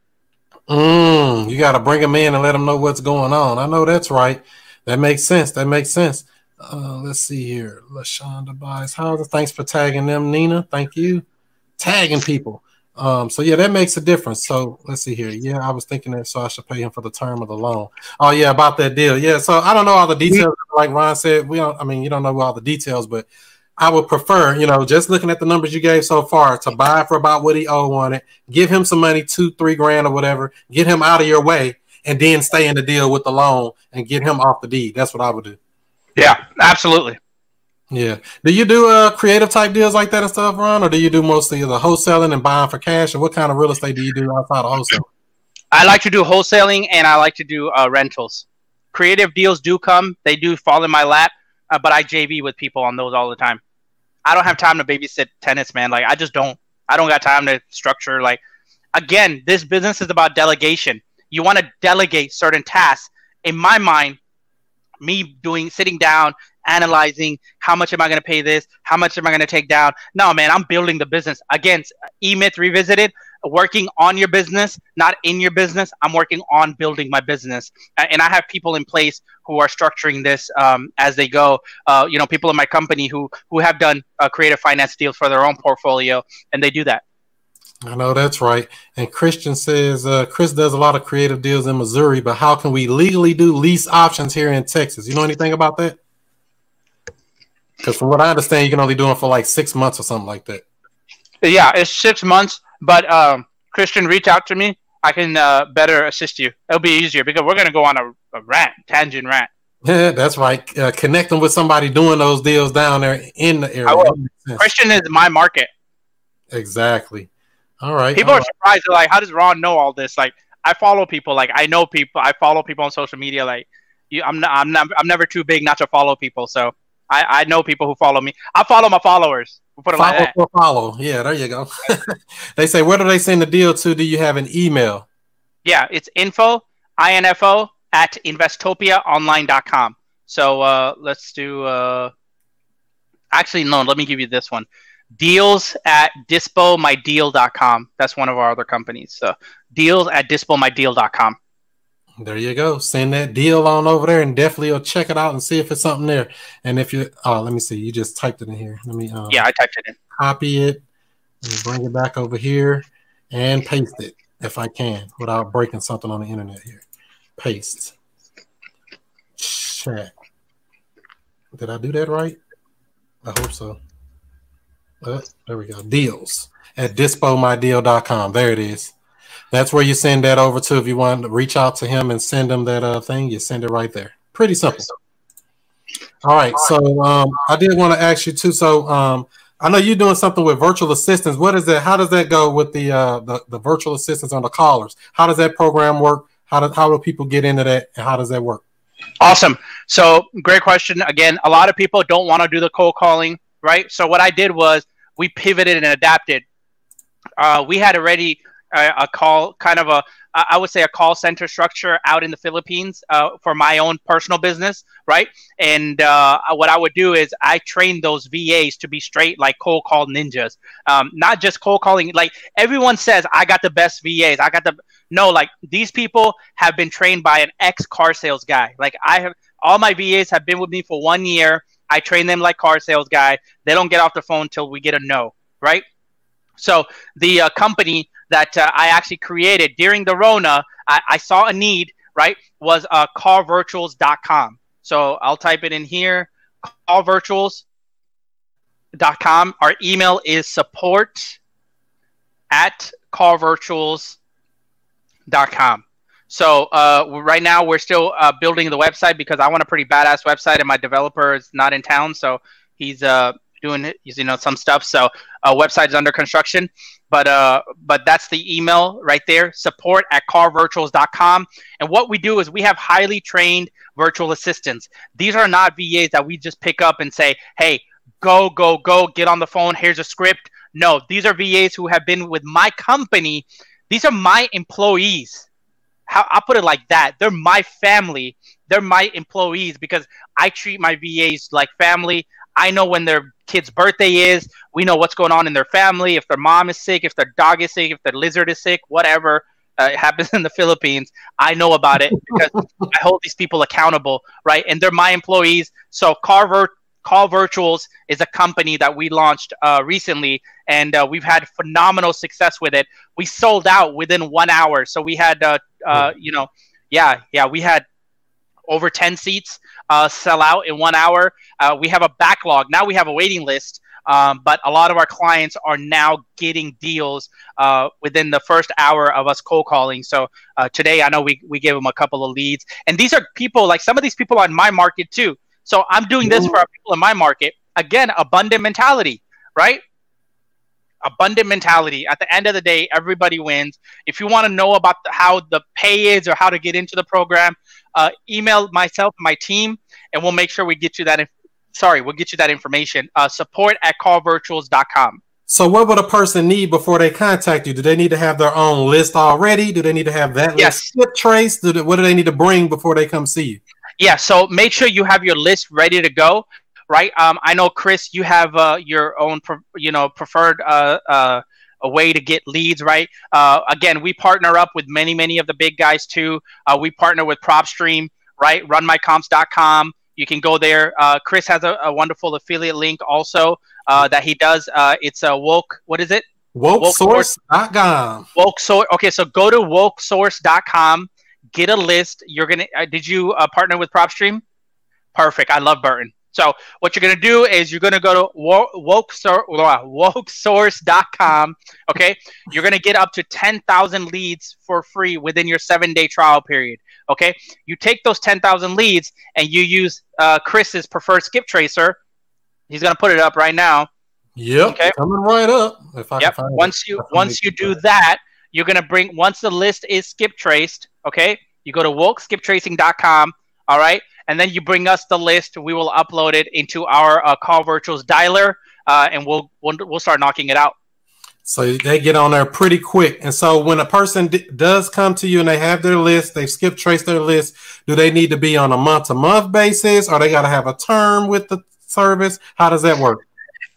Mm, you got to bring them in and let them know what's going on. I know that's right. That makes sense. That makes sense. Uh, let's see here. LaShonda buys houses. Thanks for tagging them, Nina. Thank you. Tagging people. Um, so yeah, that makes a difference. So let's see here. Yeah, I was thinking that so I should pay him for the term of the loan. Oh yeah, about that deal. Yeah, so I don't know all the details. Like Ron said, we don't. I mean, you don't know all the details, but I would prefer, you know, just looking at the numbers you gave so far, to buy for about what he owed on it, give him some money, two, three grand or whatever, get him out of your way, and then stay in the deal with the loan and get him off the deed. That's what I would do. Yeah, absolutely. Yeah. Do you do uh creative type deals like that and stuff, Ron, or do you do mostly the wholesaling and buying for cash? Or what kind of real estate do you do outside of wholesale? I like to do wholesaling and I like to do uh, rentals. Creative deals do come; they do fall in my lap, uh, but I JV with people on those all the time. I don't have time to babysit tenants, man. Like I just don't. I don't got time to structure. Like again, this business is about delegation. You want to delegate certain tasks. In my mind, me doing sitting down analyzing how much am I going to pay this, how much am I going to take down. No, man, I'm building the business. Again, E Myth Revisited, working on your business, not in your business. I'm working on building my business, and I have people in place who are structuring this um, as they go. Uh, you know, people in my company who who have done uh, creative finance deals for their own portfolio, and they do that. I know that's right. And Christian says uh, Chris does a lot of creative deals in Missouri, but how can we legally do lease options here in Texas? You know anything about that? Because from what I understand, you can only do them for like six months or something like that. Yeah, it's six months, but um, Christian, reach out to me. I can uh, better assist you. It'll be easier because we're gonna go on a, a rant, tangent rant. Yeah, that's right. Uh, connecting with somebody doing those deals down there in the area. Christian is my market. Exactly. All right. People all are surprised. They're like, "How does Ron know all this?" Like, I follow people. Like, I know people. I follow people on social media. Like, you, I'm not. I'm not. I'm never too big not to follow people. So I, I know people who follow me. I follow my followers. We'll put it follow like that. follow. Yeah, there you go. they say, where do they send the deal to? Do you have an email? Yeah, it's info info at investopiaonline.com. So uh, let's do. Uh, actually, no. Let me give you this one. Deals at dispomydeal.com. That's one of our other companies. So deals at dispomydeal.com. There you go. Send that deal on over there, and definitely will check it out and see if it's something there. And if you, oh, let me see. You just typed it in here. Let me. Um, Yeah, I typed it in. Copy it. Bring it back over here and paste it if I can without breaking something on the internet here. Paste. Check. Did I do that right? I hope so. Uh, there we go. Deals at dispomydeal.com. There it is. That's where you send that over to if you want to reach out to him and send him that uh, thing. You send it right there. Pretty simple. All right. So um, I did want to ask you too. So um, I know you're doing something with virtual assistants. What is that? How does that go with the uh, the, the virtual assistants on the callers? How does that program work? How do how do people get into that? And how does that work? Awesome. So, great question. Again, a lot of people don't want to do the cold calling, right? So, what I did was we pivoted and adapted. Uh, we had already a, call, kind of a I would say a call center structure out in the Philippines uh, for my own personal business, right? And uh, what I would do is I train those VAs to be straight like cold call ninjas, um, not just cold calling. Like everyone says, I got the best VAs. I got the no, like these people have been trained by an ex car sales guy. Like I have all my VAs have been with me for one year. I train them like car sales guy. They don't get off the phone till we get a no, right? So the uh, company that uh, I actually created during the Rona, I, I saw a need, right? Was uh, callvirtuals.com. So I'll type it in here, callvirtuals.com. Our email is support at callvirtuals.com. So uh, right now we're still uh, building the website because I want a pretty badass website, and my developer is not in town, so he's uh, doing it, you know some stuff. So uh, website is under construction, but uh, but that's the email right there. Support at callvirtuals.com. And what we do is we have highly trained virtual assistants. These are not VAs that we just pick up and say, hey, go go go, get on the phone. Here's a script. No, these are VAs who have been with my company. These are my employees. How I'll put it like that. They're my family. They're my employees because I treat my VAs like family. I know when their kid's birthday is. We know what's going on in their family. If their mom is sick, if their dog is sick, if their lizard is sick, whatever uh, happens in the Philippines, I know about it because I hold these people accountable, right? And they're my employees. So Carver Call Virtuals is a company that we launched uh, recently, and uh, we've had phenomenal success with it. We sold out within one hour, so we had, uh, uh you know, yeah, yeah, we had over 10 seats uh, sell out in one hour. Uh, we have a backlog. Now we have a waiting list, um, but a lot of our clients are now getting deals uh, within the first hour of us cold calling. So uh, today, I know we, we gave them a couple of leads. And these are people, like some of these people are in my market too. So I'm doing this for people in my market. Again, abundant mentality, right? Abundant mentality. At the end of the day, everybody wins. If you want to know about the, how the pay is or how to get into the program, uh, email myself, my team, and we'll make sure we get you that. Inf- sorry, we'll get you that information. Uh, support at callvirtuals.com. So, what would a person need before they contact you? Do they need to have their own list already? Do they need to have that yes. list skip trace? Do they, what do they need to bring before they come see you? Yeah, so make sure you have your list ready to go right? Um, I know, Chris, you have uh, your own, you know, preferred uh, uh, a way to get leads, right? Uh, again, we partner up with many, many of the big guys too. Uh, we partner with PropStream, right? RunMyComps.com. You can go there. Uh, Chris has a, a, wonderful affiliate link also uh, that he does. Uh, it's a woke. What is it? WokeSource.com. Woke source. Okay, so go to WokeSource.com. Get a list. You're gonna. Uh, did you uh, partner with PropStream? Perfect. I love Burton. So what you're going to do is you're going to go to woke wokesource.com. Okay. You're going to get up to 10,000 leads for free within your seven day trial period. Okay. You take those 10,000 leads and you use uh, Chris's preferred skip tracer. He's going to put it up right now. Yep. Okay. Coming right up. If I yep. once you, once you do that, you're going to bring, once the list is skip traced, okay, you go to wokeskiptracing.com. All right and then you bring us the list. We will upload it into our uh, Call Virtuals dialer, uh, and we'll, we'll we'll start knocking it out. So they get on there pretty quick. And so when a person d- does come to you and they have their list, they've skip trace their list. Do they need to be on a month to month basis, or they got to have a term with the service? How does that work?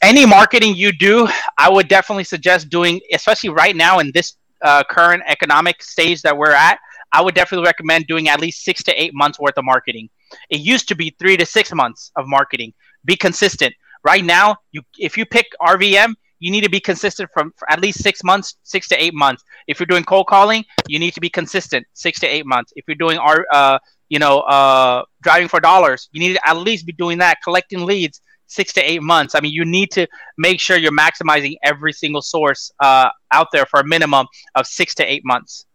Any marketing you do, I would definitely suggest doing, especially right now in this uh, current economic stage that we're at. I would definitely recommend doing at least six to eight months worth of marketing. It used to be three to six months of marketing. Be consistent. Right now, you if you pick RVM, you need to be consistent from at least six months, six to eight months. If you're doing cold calling, you need to be consistent, six to eight months. If you're doing our, uh, you know, uh, driving for dollars, you need to at least be doing that, collecting leads, six to eight months. I mean, you need to make sure you're maximizing every single source uh, out there for a minimum of six to eight months.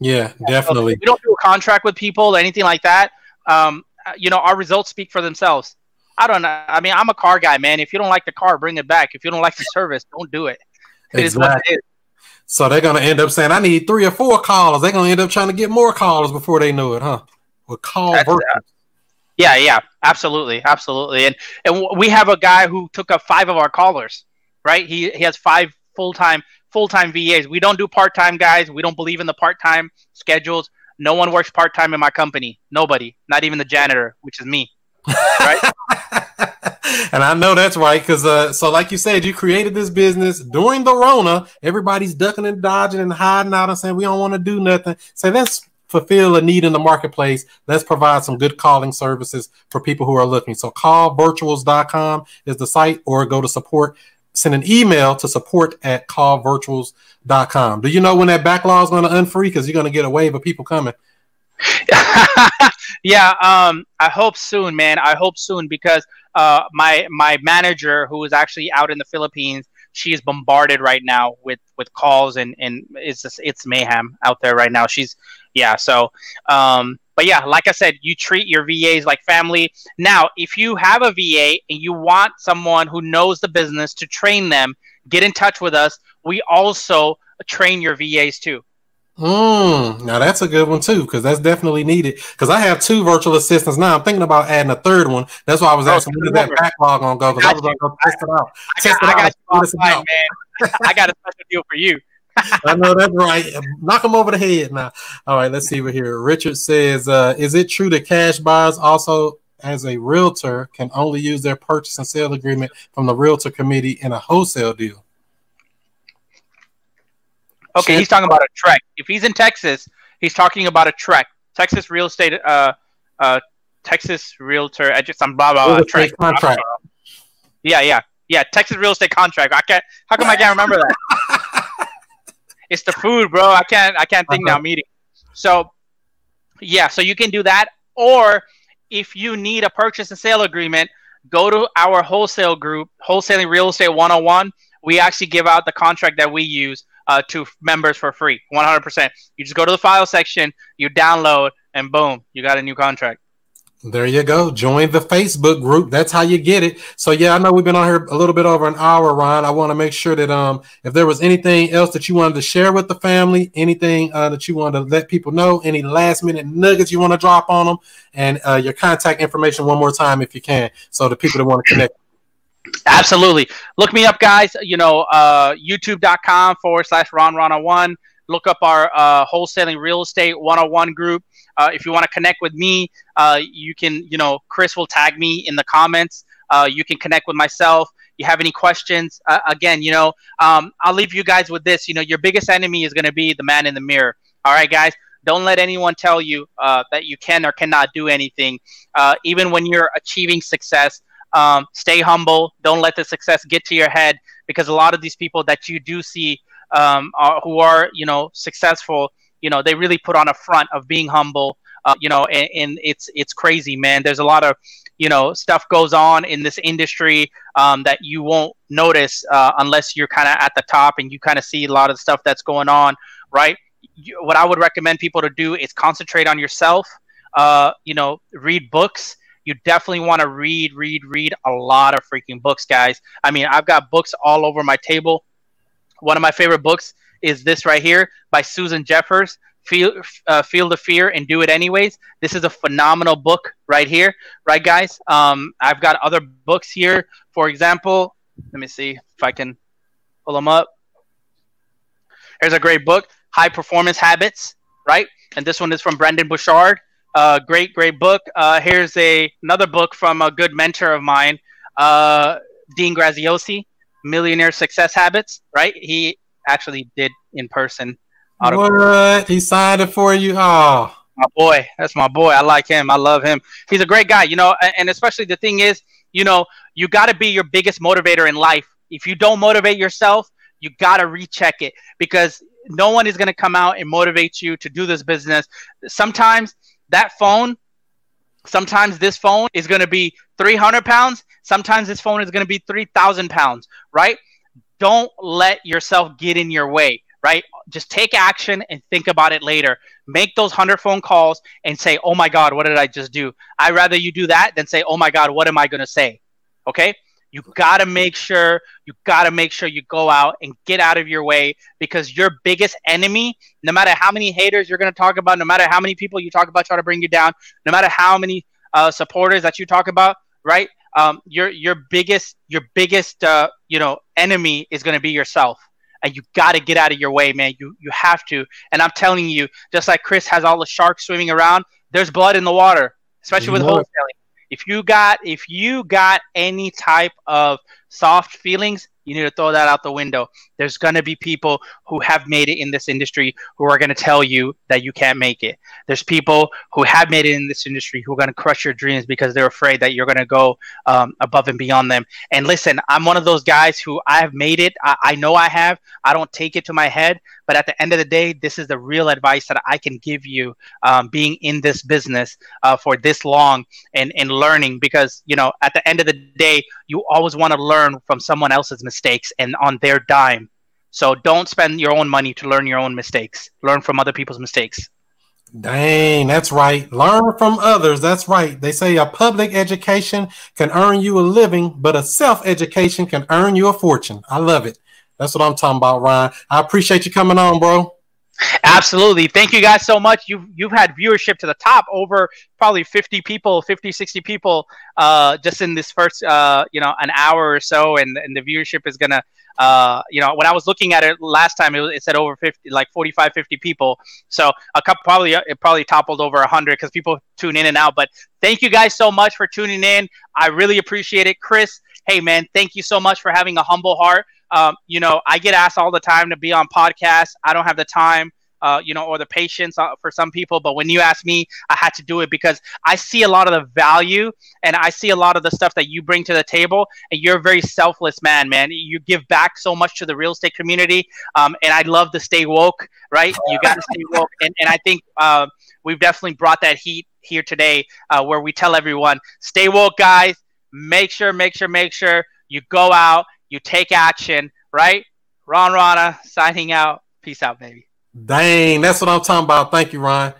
Yeah, definitely. So we don't do a contract with people or anything like that. Um, you know, our results speak for themselves. I don't know. I mean, I'm a car guy, man. If you don't like the car, bring it back. If you don't like the service, don't do it. It exactly. It so they're gonna end up saying, "I need three or four callers." They're gonna end up trying to get more callers before they know it, huh? With call uh, Yeah, yeah, absolutely, absolutely. And and we have a guy who took up five of our callers. Right? He he has five full time full time VAs. We don't do part time guys. We don't believe in the part time schedules. No one works part time in my company. Nobody, not even the janitor, which is me. Right. and I know that's right because, uh, so like you said, you created this business during the Rona. Everybody's ducking and dodging and hiding out and saying we don't want to do nothing. So let's fulfill a need in the marketplace. Let's provide some good calling services for people who are looking. So callvirtuals.com is the site, or go to support send an email to support at callvirtuals.com. Do you know when that backlog is going to unfree? Because you're going to get a wave of people coming. yeah, um, I hope soon, man. I hope soon because uh, my my manager, who is actually out in the Philippines, she is bombarded right now with with calls and and it's just it's mayhem out there right now. She's yeah. So, um, but yeah, like I said, you treat your VAs like family. Now, if you have a VA and you want someone who knows the business to train them, get in touch with us. We also train your VAs too. Mm, now that's a good one too, because that's definitely needed. Because I have two virtual assistants now. I'm thinking about adding a third one. That's why I was Oh, asking where that backlog on go? Because I was going to go test it out. I got, it I got you Test it offline, out. man. I got a special deal for you. I know that's right. Knock them over the head now. All right, let's see over here. Richard says, uh, "Is it true that cash buyers also, as a realtor, can only use their purchase and sale agreement from the realtor committee in a wholesale deal?" Okay, he's talking about a TREC. If he's in Texas, he's talking about a TREC. Texas real estate, uh, uh, Texas realtor, I just, I'm blah blah blah. TREC. contract. Yeah, yeah, yeah. Texas real estate contract. I can't. How come I can't remember that? It's the food, bro. I can't. I can't think now. Uh-huh. Meeting. So, yeah. So you can do that, or if you need a purchase and sale agreement, go to our wholesale group, wholesaling real estate 101. We actually give out the contract that we use uh, to members for free, 100%. You just go to the file section, you download, and boom, you got a new contract. There you go. Join the Facebook group. That's how you get it. So yeah, I know we've been on here a little bit over an hour, Ron. I want to make sure that um if there was anything else that you wanted to share with the family, anything uh, that you wanted to let people know, any last minute nuggets you want to drop on them, and uh, your contact information one more time if you can, so the people that want to connect. Absolutely. Look me up, guys. You know, uh, youtube.com forward slash Ron Rana one. Look up our uh, wholesaling real estate 101 group. Uh, if you want to connect with me, uh, you can, you know, Chris will tag me in the comments. Uh, you can connect with myself. You have any questions? Uh, again, you know, um, I'll leave you guys with this. You know, your biggest enemy is going to be the man in the mirror. All right, guys. Don't let anyone tell you uh, that you can or cannot do anything. Uh, even when you're achieving success, um, stay humble. Don't let the success get to your head because a lot of these people that you do see um, are, who are you know successful, you know they really put on a front of being humble. Uh, you know, and, and it's it's crazy, man. There's a lot of you know stuff goes on in this industry um, that you won't notice uh, unless you're kind of at the top and you kind of see a lot of stuff that's going on, right? You, what I would recommend people to do is concentrate on yourself. Uh, you know, read books you definitely want to read, read, read a lot of freaking books, guys. I mean, I've got books all over my table. One of my favorite books is this right here by Susan Jeffers, Feel, uh, Feel the Fear and Do It Anyways. This is a phenomenal book right here, right, guys? Um, I've got other books here. For example, let me see if I can pull them up. Here's a great book, High Performance Habits, right? And this one is from Brendon Burchard. Uh, great, great book. Uh, here's a another book from a good mentor of mine, uh, Dean Graziosi, Millionaire Success Habits. Right? He actually did in person. autograph. What? He signed it for you? Oh, My boy, that's my boy. I like him. I love him. He's a great guy. You know, and especially the thing is, you know, you got to be your biggest motivator in life. If you don't motivate yourself, you got to recheck it because no one is going to come out and motivate you to do this business. Sometimes that phone, sometimes this phone is going to be 300 pounds. Sometimes this phone is going to be 3,000 pounds, right? Don't let yourself get in your way, right? Just take action and think about it later. Make those 100 phone calls and say, oh my God, what did I just do? I'd rather you do that than say, oh my God, what am I going to say? Okay? You got to make sure, you got to make sure you go out and get out of your way because your biggest enemy, no matter how many haters you're going to talk about, no matter how many people you talk about try to bring you down, no matter how many uh, supporters that you talk about, right? Um, your your biggest your biggest uh, you know enemy is going to be yourself, and you got to get out of your way, man. You you have to. And I'm telling you, just like Chris has all the sharks swimming around, there's blood in the water, especially with wholesaling. If you got if you got any type of soft feelings, you need to throw that out the window. There's going to be people who have made it in this industry who are going to tell you that you can't make it. There's people who have made it in this industry who are going to crush your dreams because they're afraid that you're going to go um, above and beyond them. And listen, I'm one of those guys who I have made it. I, I know I have. I don't take it to my head. But at the end of the day, this is the real advice that I can give you um, being in this business uh, for this long and, and learning because, you know, at the end of the day, you always want to learn from someone else's mistakes and on their dime. So don't spend your own money to learn your own mistakes. Learn from other people's mistakes. Dang, that's right. Learn from others. That's right. They say a public education can earn you a living, but a self education can earn you a fortune. I love it. That's what I'm talking about, Ryan. I appreciate you coming on, bro. Absolutely. Thank you guys so much. You've you've had viewership to the top over probably 50 people, 50, 60 people uh, just in this first uh, you know, an hour or so and, and the viewership is going to uh, you know, when I was looking at it last time, it, was, it said over 50, like 45, 50 people. So a couple probably it probably toppled over 100 because people tune in and out. But thank you guys so much for tuning in. I really appreciate it, Chris. Hey man, thank you so much for having a humble heart. Um, you know, I get asked all the time to be on podcasts. I don't have the time. Uh, you know, or the patience uh, for some people. But when you ask me, I had to do it because I see a lot of the value and I see a lot of the stuff that you bring to the table. And you're a very selfless man, man. You give back so much to the real estate community. Um, and I love to stay woke, right? You got to stay woke. And, and I think uh, we've definitely brought that heat here today uh, where we tell everyone, stay woke, guys. Make sure, make sure, make sure you go out, you take action, right? Ron Rana signing out. Peace out, baby. Dang, that's what I'm talking about. Thank you, Ron.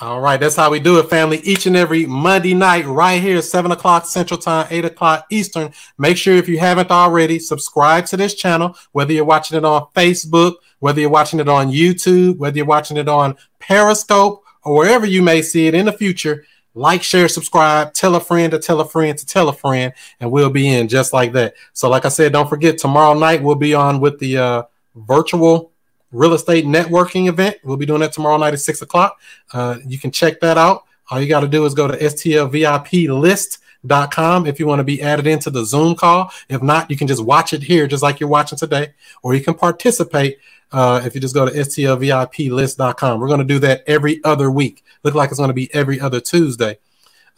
All right, that's how we do it, family. Each and every Monday night, right here, 7 o'clock Central Time, 8 o'clock Eastern. Make sure if you haven't already, subscribe to this channel, whether you're watching it on Facebook, whether you're watching it on YouTube, whether you're watching it on Periscope, or wherever you may see it in the future. Like, share, subscribe, tell a friend to tell a friend to tell a friend, and we'll be in just like that. So, like I said, don't forget, tomorrow night we'll be on with the uh, virtual real estate networking event. We'll be doing that tomorrow night at six o'clock. Uh, you can check that out. All you got to do is go to stlviplist.com if you want to be added into the Zoom call. If not, you can just watch it here, just like you're watching today, or you can participate uh, if you just go to stlviplist.com. We're going to do that every other week. Look like it's going to be every other Tuesday.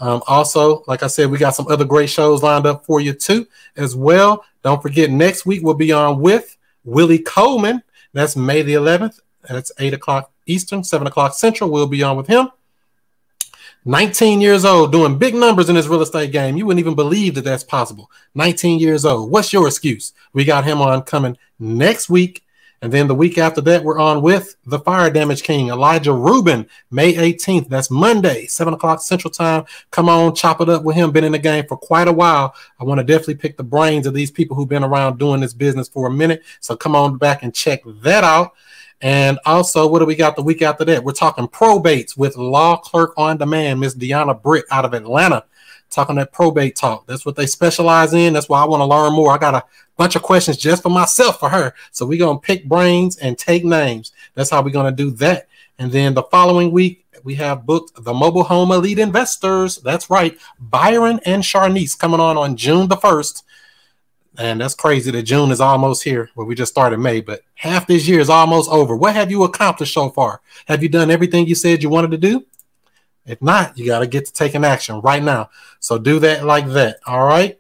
Um, also, like I said, we got some other great shows lined up for you too, as well. Don't forget, next week we'll be on with Willie Coleman that's May the 11th. That's 8 o'clock Eastern, 7 o'clock Central. We'll be on with him. 19 years old, doing big numbers in this real estate game. You wouldn't even believe that that's possible. 19 years old. What's your excuse? We got him on coming next week. And then the week after that, we're on with the Fire Damage King, Elijah Rubin, May 18th. That's Monday, 7 o'clock Central Time. Come on, chop it up with him. Been in the game for quite a while. I want to definitely pick the brains of these people who've been around doing this business for a minute. So come on back and check that out. And also, what do we got the week after that? We're talking probates with law clerk on demand, Miss Deanna Britt out of Atlanta talking that probate talk. That's what they specialize in. That's why I want to learn more. I got a bunch of questions just for myself for her. So we're gonna pick brains and take names. That's how we're gonna do that. And then the following week, we have booked the Mobile Home Elite Investors. That's right, Byron and Charnice coming on on June the first. And that's crazy that June is almost here. Well, we just started May, but half this year is almost over. What have you accomplished so far? Have you done everything you said you wanted to do? If not, you got to get to taking action right now. So do that like that. All right.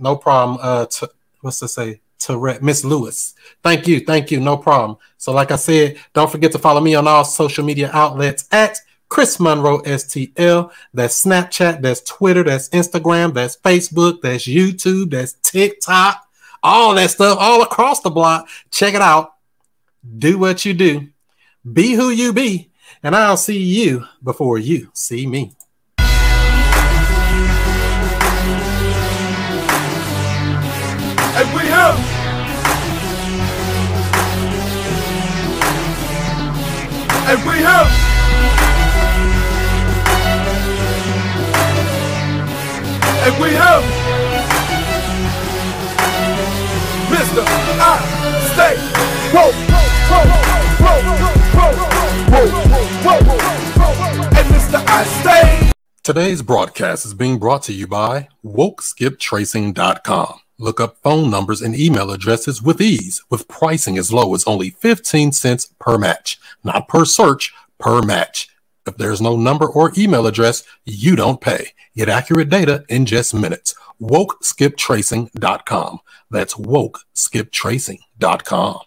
No problem. Uh, to, what's to say? To Miss Lewis. Thank you. Thank you. No problem. So, like I said, don't forget to follow me on all social media outlets at Chris Monroe STL. That's Snapchat, that's Twitter, that's Instagram, that's Facebook, that's YouTube, that's TikTok, all that stuff all across the block. Check it out. Do what you do. Be who you be and I'll see you before you see me. And we have and we have and we have Mr. I stay whoa, whoa, whoa, whoa. Today's broadcast is being brought to you by WokeSkipTracing.com. Look up phone numbers and email addresses with ease, with pricing as low as only 15 cents per match, not per search, per match. If there's no number or email address, you don't pay. Get accurate data in just minutes. WokeSkipTracing.com. That's WokeSkipTracing.com.